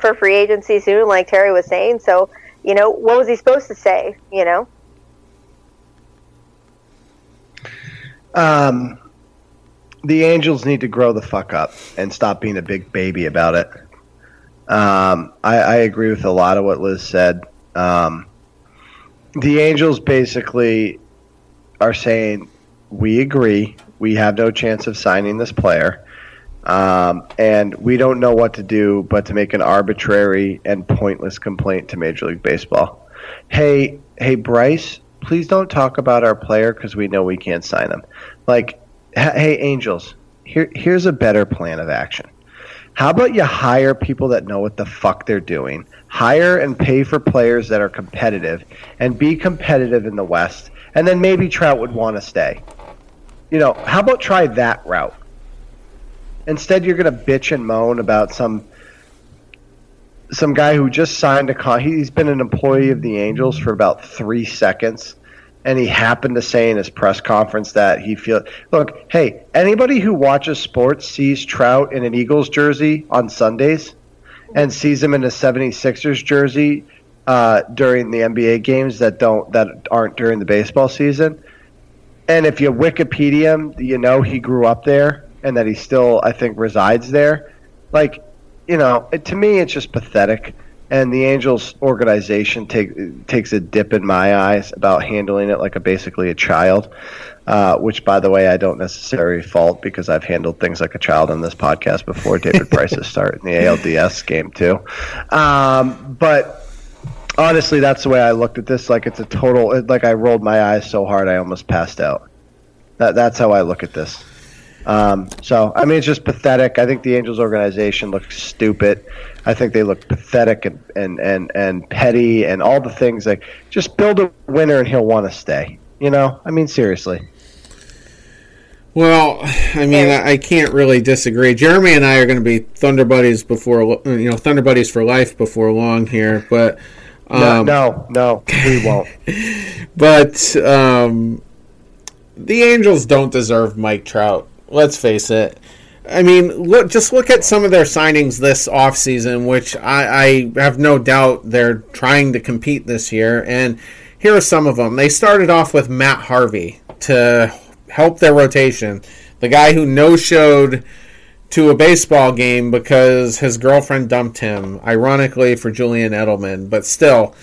for free agency soon like terry was saying. So you know what was he supposed to say you know? Um, the Angels need to grow the fuck up and stop being a big baby about it. Um, I, I, agree with a lot of what Liz said. Um, the Angels basically are saying, we agree, we have no chance of signing this player. Um, and we don't know what to do but to make an arbitrary and pointless complaint to Major League Baseball. Hey, hey, Bryce, please don't talk about our player because we know we can't sign him. Like, hey, Angels, here, here's a better plan of action. How about you hire people that know what the fuck they're doing? Hire and pay for players that are competitive and be competitive in the West. And then maybe Trout would want to stay. You know, how about try that route? Instead, you're going to bitch and moan about some some guy who just signed a con. He's been an employee of the Angels for about three seconds, and he happened to say in his press conference that he feel look. Hey, anybody who watches sports sees Trout in an Eagles jersey on Sundays, and sees him in a 76ers jersey uh, during the NBA games that don't that aren't during the baseball season. And if you Wikipedia him, you know he grew up there and that he still, I think, resides there. Like you know, it, to me, it's just pathetic. And the Angels organization take, takes a dip in my eyes about handling it like a basically a child, uh, which, by the way, I don't necessarily fault because I've handled things like a child on this podcast before David Price's start in the ALDS game too. Um, but honestly, that's the way I looked at this. Like it's a total. Like I rolled my eyes so hard I almost passed out. That that's how I look at this. Um, so I mean, it's just pathetic. I think the Angels organization looks stupid. I think they look pathetic and, and, and, and petty and all the things like just build a winner and he'll want to stay. You know, I mean, seriously. Well, I mean, I can't really disagree. Jeremy and I are going to be Thunder buddies before you know Thunder buddies for life before long here, but um, no, no, no, we won't. but um, the Angels don't deserve Mike Trout let's face it. I mean, look, just look at some of their signings this offseason, which I, I have no doubt they're trying to compete this year. And here are some of them. They started off with Matt Harvey to help their rotation. The guy who no showed to a baseball game because his girlfriend dumped him, ironically for Julian Edelman. But still,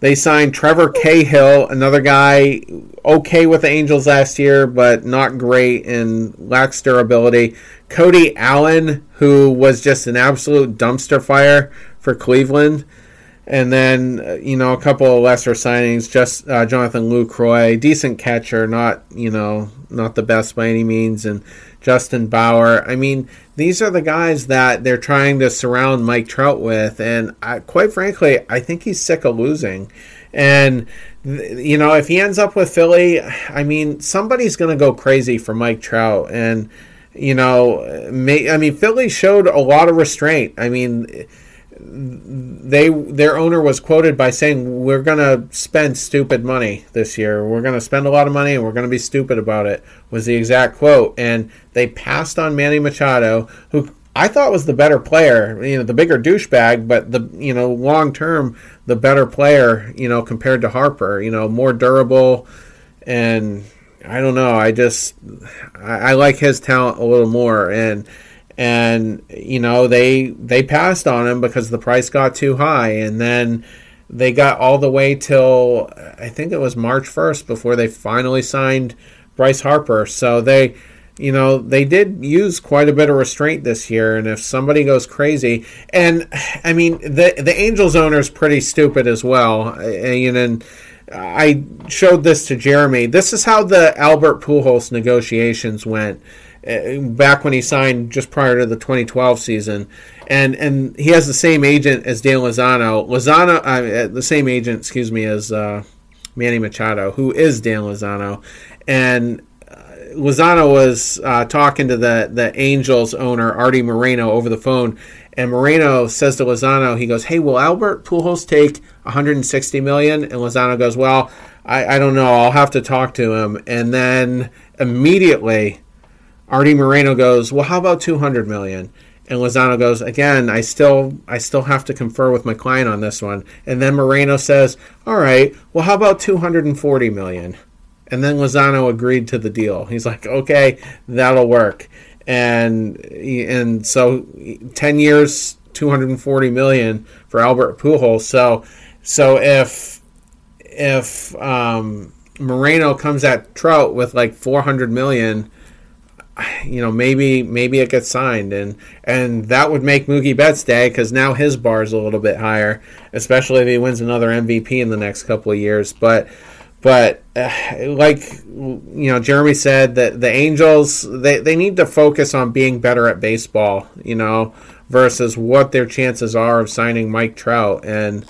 they signed Trevor Cahill, another guy okay with the Angels last year, but not great and lacks durability. Cody Allen, who was just an absolute dumpster fire for Cleveland. And then, uh, you know, a couple of lesser signings, just uh, Jonathan Lucroy, decent catcher, not, you know, not the best by any means. And Justin Bour. I mean, these are the guys that they're trying to surround Mike Trout with, and I, quite frankly, I think he's sick of losing. And you know, if he ends up with Philly, I mean, somebody's going to go crazy for Mike Trout, and you know, may, I mean, Philly showed a lot of restraint. I mean they their owner was quoted by saying we're going to spend stupid money this year. We're going to spend a lot of money and we're going to be stupid about it. Was the exact quote and they passed on Manny Machado who I thought was the better player, you know, the bigger douchebag, but the you know, long term the better player, you know, compared to Harper, you know, more durable and I don't know, I just I, I like his talent a little more and and you know they they passed on him because the price got too high. And then they got all the way till I think it was March 1st before they finally signed Bryce Harper. So they you know they did use quite a bit of restraint this year. And if somebody goes crazy and I mean the the Angels owner is pretty stupid as well. And, and I showed this to Jeremy. This is how the Albert Pujols negotiations went back when he signed just prior to the 2012 season, and and he has the same agent as Dan Lozano. Lozano, uh, the same agent, excuse me, as uh, Manny Machado, who is Dan Lozano, and uh, Lozano was uh, talking to the the Angels owner Arte Moreno over the phone, and Moreno says to Lozano, he goes, "Hey, will Albert Pujols take 160 million?" And Lozano goes, "Well, I, I don't know. I'll have to talk to him." And then immediately, Arte Moreno goes, "Well, how about 200 million?" And Lozano goes, "Again, I still I still have to confer with my client on this one." And then Moreno says, "All right. Well, how about 240 million?" And then Lozano agreed to the deal. He's like, "Okay, that'll work." and and so 10 years 240 million for Albert Pujols so so if if um, Moreno comes at Trout with like 400 million you know maybe maybe it gets signed and and that would make Mookie Betts day because now his bar is a little bit higher especially if he wins another MVP in the next couple of years but but uh, like you know, Jeremy said that the Angels they, they need to focus on being better at baseball, you know, versus what their chances are of signing Mike Trout and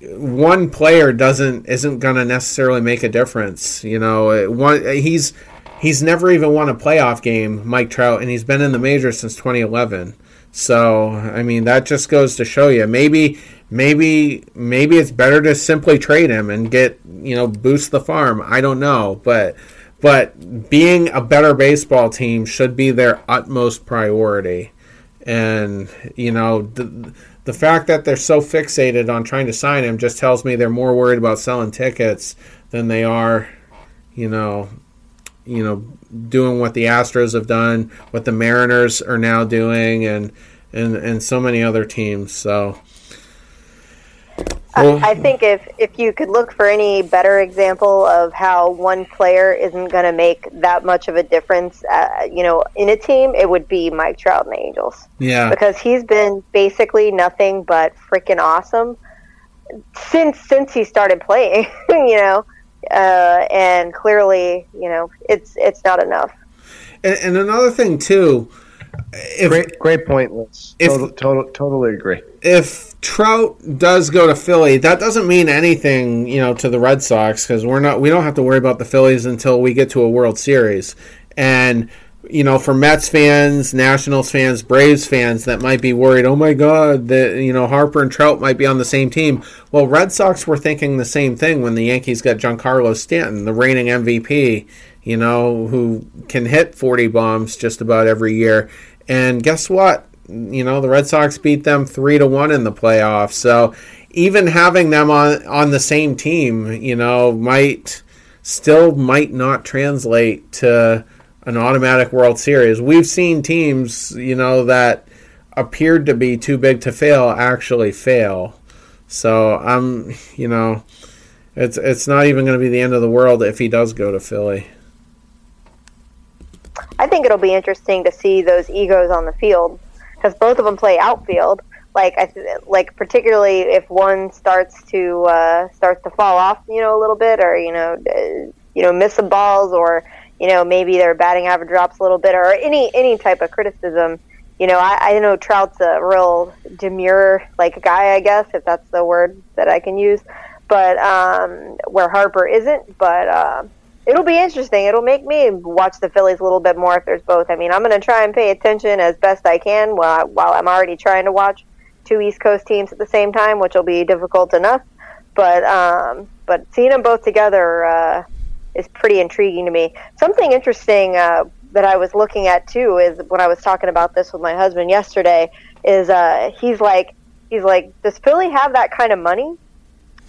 one player doesn't isn't going to necessarily make a difference, you know. One he's he's never even won a playoff game, Mike Trout, and he's been in the majors since 2011. So, I mean, that just goes to show you maybe maybe maybe it's better to simply trade him and get you know boost the farm. I don't know, but but being a better baseball team should be their utmost priority. And you know the the fact that they're so fixated on trying to sign him just tells me they're more worried about selling tickets than they are, you know, you know, doing what the Astros have done, what the Mariners are now doing, and and and so many other teams. So I, I think if if you could look for any better example of how one player isn't going to make that much of a difference, uh, you know, in a team, it would be Mike Trout and the Angels. Yeah, because he's been basically nothing but freaking awesome since since he started playing. you know, uh, and clearly, you know, it's it's not enough. And, and another thing too. If, great, great point, Liz. If, total, total, totally agree. If Trout does go to Philly, that doesn't mean anything, you know, to the Red Sox because we're not we don't have to worry about the Phillies until we get to a World Series. And you know, for Mets fans, Nationals fans, Braves fans that might be worried, oh my God, that you know Harper and Trout might be on the same team. Well, Red Sox were thinking the same thing when the Yankees got Giancarlo Stanton, the reigning MVP, you know, who can hit 40 bombs just about every year. And guess what? you know the Red Sox beat them three to one in the playoffs. So even having them on on the same team, you know, might still might not translate to an automatic World Series. We've seen teams, you know, that appeared to be too big to fail actually fail. So I'm, you know, it's it's not even going to be the end of the world if he does go to Philly. I think it'll be interesting to see those egos on the field because both of them play outfield. Like I th- like particularly if one starts to uh, starts to fall off, you know, a little bit, or you know, uh, you know, miss some balls, or you know, maybe their batting average drops a little bit, or any any type of criticism. You know, I, I know Trout's a real demure like guy, I guess, if that's the word that I can use. But um, where Harper isn't, but uh, it'll be interesting. It'll make me watch the Phillies a little bit more if there's both. I mean, I'm going to try and pay attention as best I can while, while I'm already trying to watch two East Coast teams at the same time, which will be difficult enough. But um, but seeing them both together uh, is pretty intriguing to me. Something interesting uh, that I was looking at too is when I was talking about this with my husband yesterday. Is uh, he's like he's like, does Philly have that kind of money?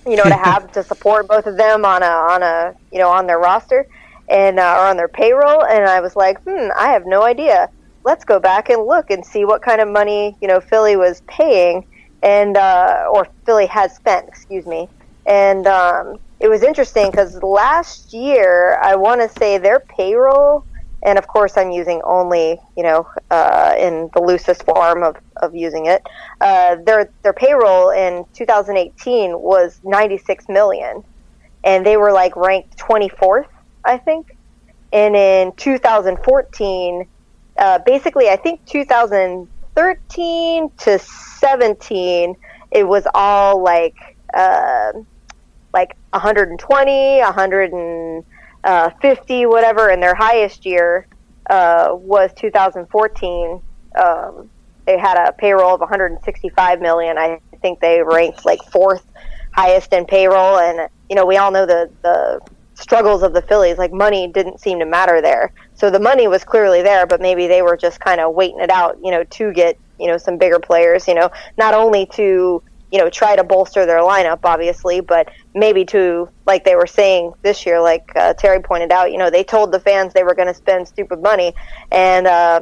you know, to have to support both of them on a on a you know on their roster and uh, or on their payroll. And I was like, hmm, I have no idea. Let's go back and look and see what kind of money you know Philly was paying and uh, or Philly has spent, excuse me. And um, it was interesting because last year I want to say their payroll and of course I'm using only you know uh, in the loosest form of, of using it. Uh, their their payroll in 2018 was 96 million, and they were like ranked 24th, I think. and in 2014, uh, basically, I think 2013 to 17, it was all like uh, like 120, 150, whatever, and their highest year uh, was 2014. Um, they had a payroll of 165 million. I think they ranked like fourth highest in payroll, and you know we all know the the struggles of the Phillies. Like money didn't seem to matter there, so the money was clearly there, but maybe they were just kind of waiting it out, you know, to get you know some bigger players. You know, not only to you know try to bolster their lineup, obviously, but maybe to like they were saying this year, like uh, Terry pointed out, you know, they told the fans they were going to spend stupid money, and uh,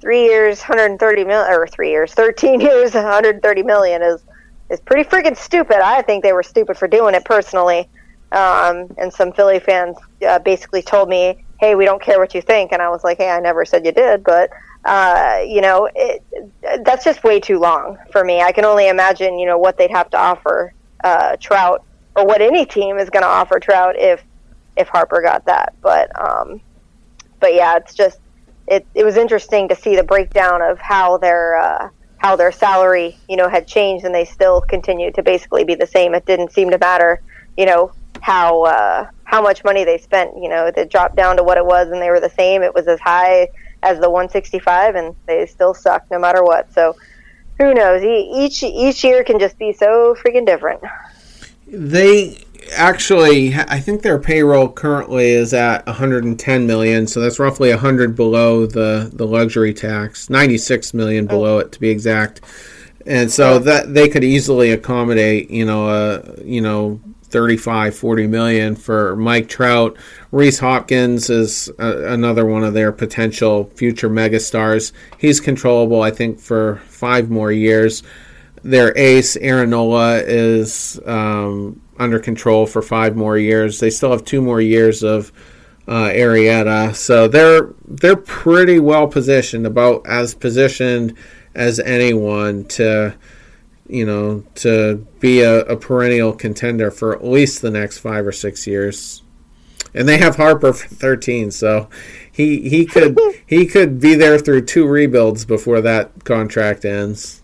three years, 130 million, or three years, 13 years, 130 million is is pretty freaking stupid. I think they were stupid for doing it personally. Um, and some Philly fans uh, basically told me, "Hey, we don't care what you think," and I was like, "Hey, I never said you did, but." Uh, you know, it, that's just way too long for me. I can only imagine, you know, what they'd have to offer uh, Trout, or what any team is going to offer Trout if if Harper got that. But um, but yeah, it's just it, it was interesting to see the breakdown of how their uh, how their salary you know had changed and they still continued to basically be the same. It didn't seem to matter you know how uh, how much money they spent. You know, they dropped down to what it was and they were the same. It was as high as the 165 and they still suck no matter what. So who knows? Each each year can just be so freaking different. They actually, I think their payroll currently is at 110 million, so that's roughly 100 below the the luxury tax, 96 million oh. below it to be exact. And so oh. that they could easily accommodate, you know, a you know 35, 40 million for Mike Trout. Rhys Hoskins is a, another one of their potential future megastars. He's controllable, I think, for five more years. Their ace, Aaron Nola, is um, under control for five more years. They still have two more years of uh, Arrieta, so they're they're pretty well positioned, about as positioned as anyone to you know to be a, a perennial contender for at least the next five or six years. And they have Harper for 13, so he he could he could be there through two rebuilds before that contract ends.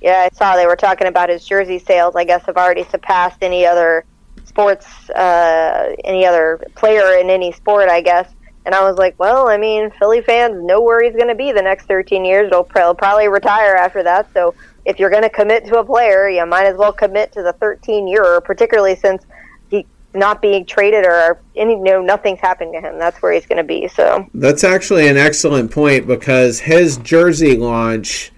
Yeah, I saw they were talking about his jersey sales. I guess have already surpassed any other sports, uh, any other player in any sport. I guess. And I was like, well, I mean, Philly fans know where he's going to be the next 13 years. He'll probably retire after that. So if you're going to commit to a player, you might as well commit to the 13 year, particularly since he's not being traded or any, you know, nothing's happened to him. That's where he's going to be. So that's actually an excellent point because his jersey launch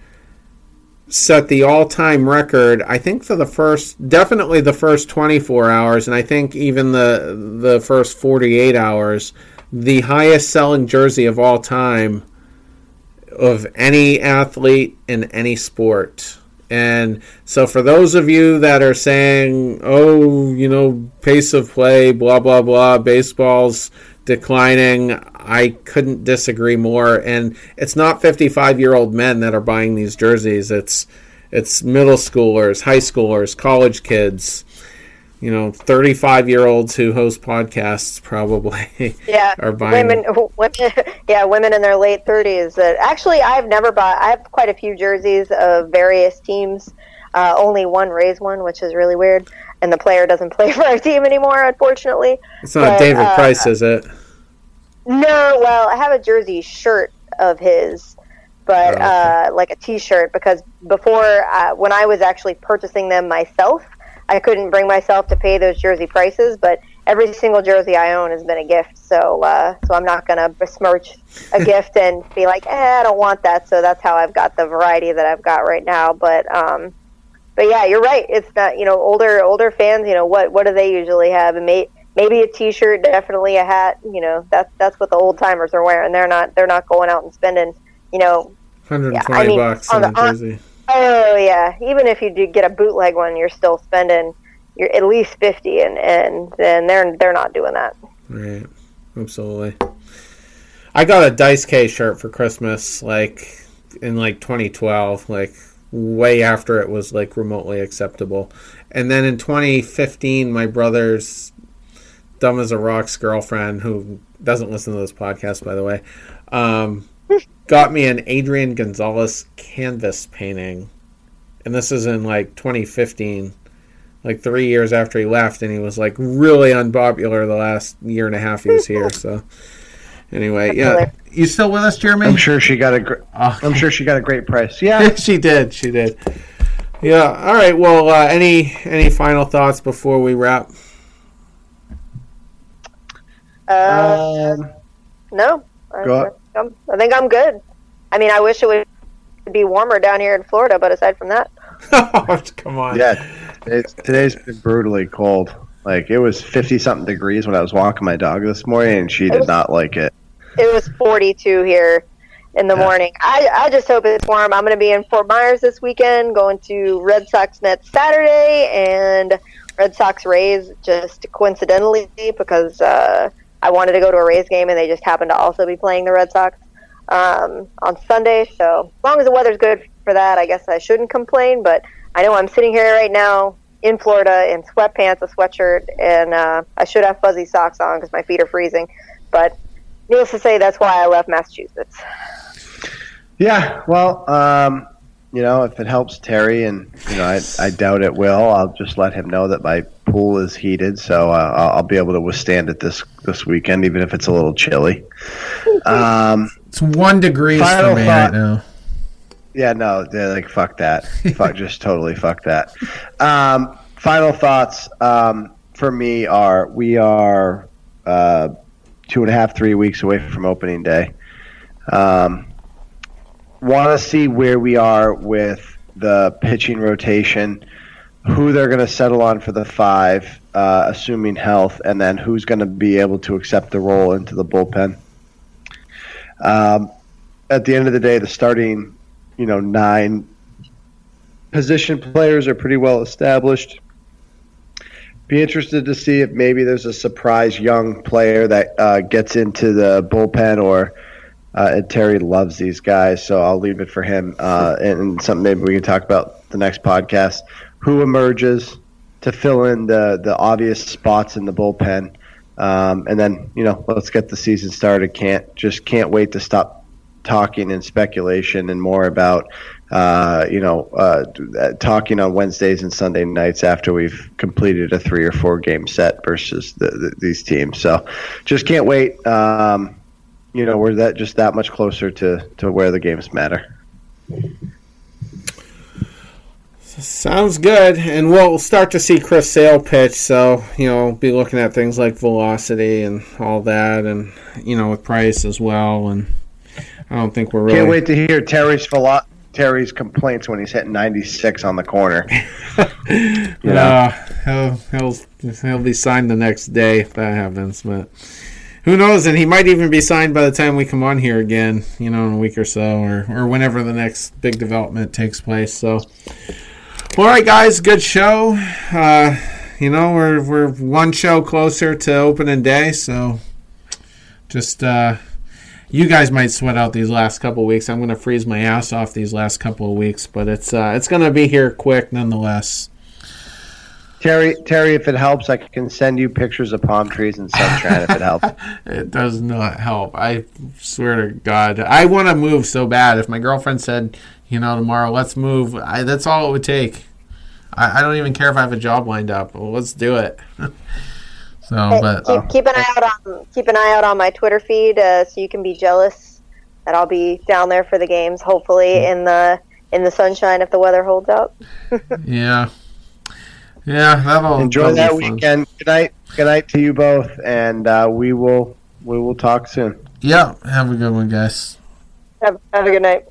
set the all-time record i think for the first definitely the first 24 hours and i think even the the first 48 hours the highest selling jersey of all time of any athlete in any sport and so for those of you that are saying oh you know pace of play blah blah blah baseball's declining I couldn't disagree more. And it's not 55 year old men that are buying these jerseys. It's it's middle schoolers, high schoolers, college kids. You know, 35 year olds who host podcasts probably yeah, are buying. Women, women, yeah, women in their late 30s. That actually, I've never bought. I have quite a few jerseys of various teams. Uh, only one Rays one, which is really weird. And the player doesn't play for our team anymore, unfortunately. It's not but, David uh, Price, is it? No, well, I have a jersey shirt of his, but oh, uh, like a T-shirt because before uh, when I was actually purchasing them myself, I couldn't bring myself to pay those jersey prices. But every single jersey I own has been a gift, so uh, so I'm not gonna besmirch a gift and be like, eh, I don't want that. So that's how I've got the variety that I've got right now. But um, but yeah, you're right. It's not you know older older fans. You know what what do they usually have? And may, maybe a t-shirt, definitely a hat. You know, that's that's what the old timers are wearing. They're not they're not going out and spending, you know, 120 yeah, I mean, bucks on, the, jersey. Oh yeah, even if you do get a bootleg one, you're still spending you're at least 50 and and then they're they're not doing that. Right. Absolutely. I got a Dice K shirt for Christmas like in like 2012, like way after it was like remotely acceptable. And then in 2015, my brother's dumb as a rock's girlfriend, who doesn't listen to this podcast, by the way, um, got me an Adrian Gonzalez canvas painting, and this is in like 2015, like three years after he left, and he was like really unpopular the last year and a half he was here. So anyway, yeah, you still with us, Jeremy? I'm sure she got a. Gr- oh. I'm sure she got a great price. Yeah, she did. She did. Yeah. All right. Well, uh, any any final thoughts before we wrap? Uh, um, no. I, I'm, I think I'm good. I mean, I wish it would be warmer down here in Florida, but aside from that, oh, come on. Yeah, it's, today's been brutally cold. Like it was fifty something degrees when I was walking my dog this morning, and she did was, not like it. It was forty two here in the yeah. morning. I, I just hope it's warm. I'm going to be in Fort Myers this weekend, going to Red Sox Mets Saturday, and Red Sox Rays just coincidentally because uh, I wanted to go to a Rays game, and they just happened to also be playing the Red Sox um, on Sunday. So as long as the weather's good for that, I guess I shouldn't complain. But I know I'm sitting here right now in Florida in sweatpants, a sweatshirt, and uh, I should have fuzzy socks on because my feet are freezing. But needless to say, that's why I left Massachusetts. Yeah, well, um, you know, if it helps Terry, and you know, I, I doubt it will. I'll just let him know that my pool is heated, so uh, I'll be able to withstand it this this weekend, even if it's a little chilly. Um, it's one degree for me thought, right now. Yeah, no, they're like fuck that, fuck, just totally fuck that. Um, final thoughts um, for me are we are uh, two and a half, three weeks away from opening day. Um, want to see where we are with the pitching rotation, who they're going to settle on for the five, uh, assuming health, and then who's going to be able to accept the role into the bullpen. Um, at the end of the day, the starting, you know, nine position players are pretty well established. Be interested to see if maybe there's a surprise young player that uh, gets into the bullpen or – uh, and Terry loves these guys, so I'll leave it for him. Uh, and, and something maybe we can talk about the next podcast. Who emerges to fill in the the obvious spots in the bullpen, um, and then you know let's get the season started. Can't just can't wait to stop talking and speculation and more about uh, you know uh, talking on Wednesdays and Sunday nights after we've completed a three or four game set versus the, the, these teams. So just can't wait. Um, you know we're that just that much closer to to where the games matter. Sounds good, and we'll start to see Chris Sale pitch. So you know, be looking at things like velocity and all that, and you know, with Price as well. And I don't think we're really can't wait to hear Terry's velo- Terry's complaints when he's hitting 96 on the corner. yeah, uh, he'll, he'll he'll be signed the next day if that happens, but who knows? And he might even be signed by the time we come on here again, you know, in a week or so, or, or whenever the next big development takes place. So, all right, guys, good show. Uh, you know, we're we're one show closer to opening day, so just uh, you guys might sweat out these last couple weeks. I'm going to freeze my ass off these last couple of weeks, but it's uh, it's going to be here quick nonetheless. Terry, Terry, if it helps, I can send you pictures of palm trees and sunshine. if it helps, it does not help. I swear to God, I want to move so bad. If my girlfriend said, you know, tomorrow, let's move, I, that's all it would take. I, I, don't even care if I have a job lined up. Well, let's do it. so, hey, but keep, uh, keep, an eye out on keep an eye out on my Twitter feed, uh, so you can be jealous that I'll be down there for the games. Hopefully, hmm. in the in the sunshine if the weather holds up. yeah. Yeah, that'll enjoy that weekend. Good night. Good night to you both, and uh, we will we will talk soon. Yeah, have a good one, guys. Have, have a good night.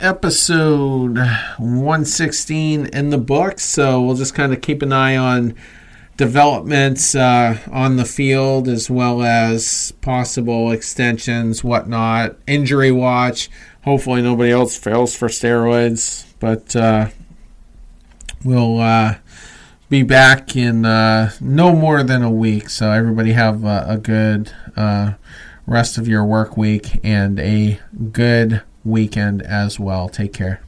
Episode 116 in the books, so we'll just kind of keep an eye on developments uh, on the field as well as possible extensions, whatnot. Injury watch. Hopefully, nobody else fails for steroids, but. Uh, We'll uh, be back in uh, no more than a week. So everybody have a, a good uh, rest of your work week and a good weekend as well. Take care.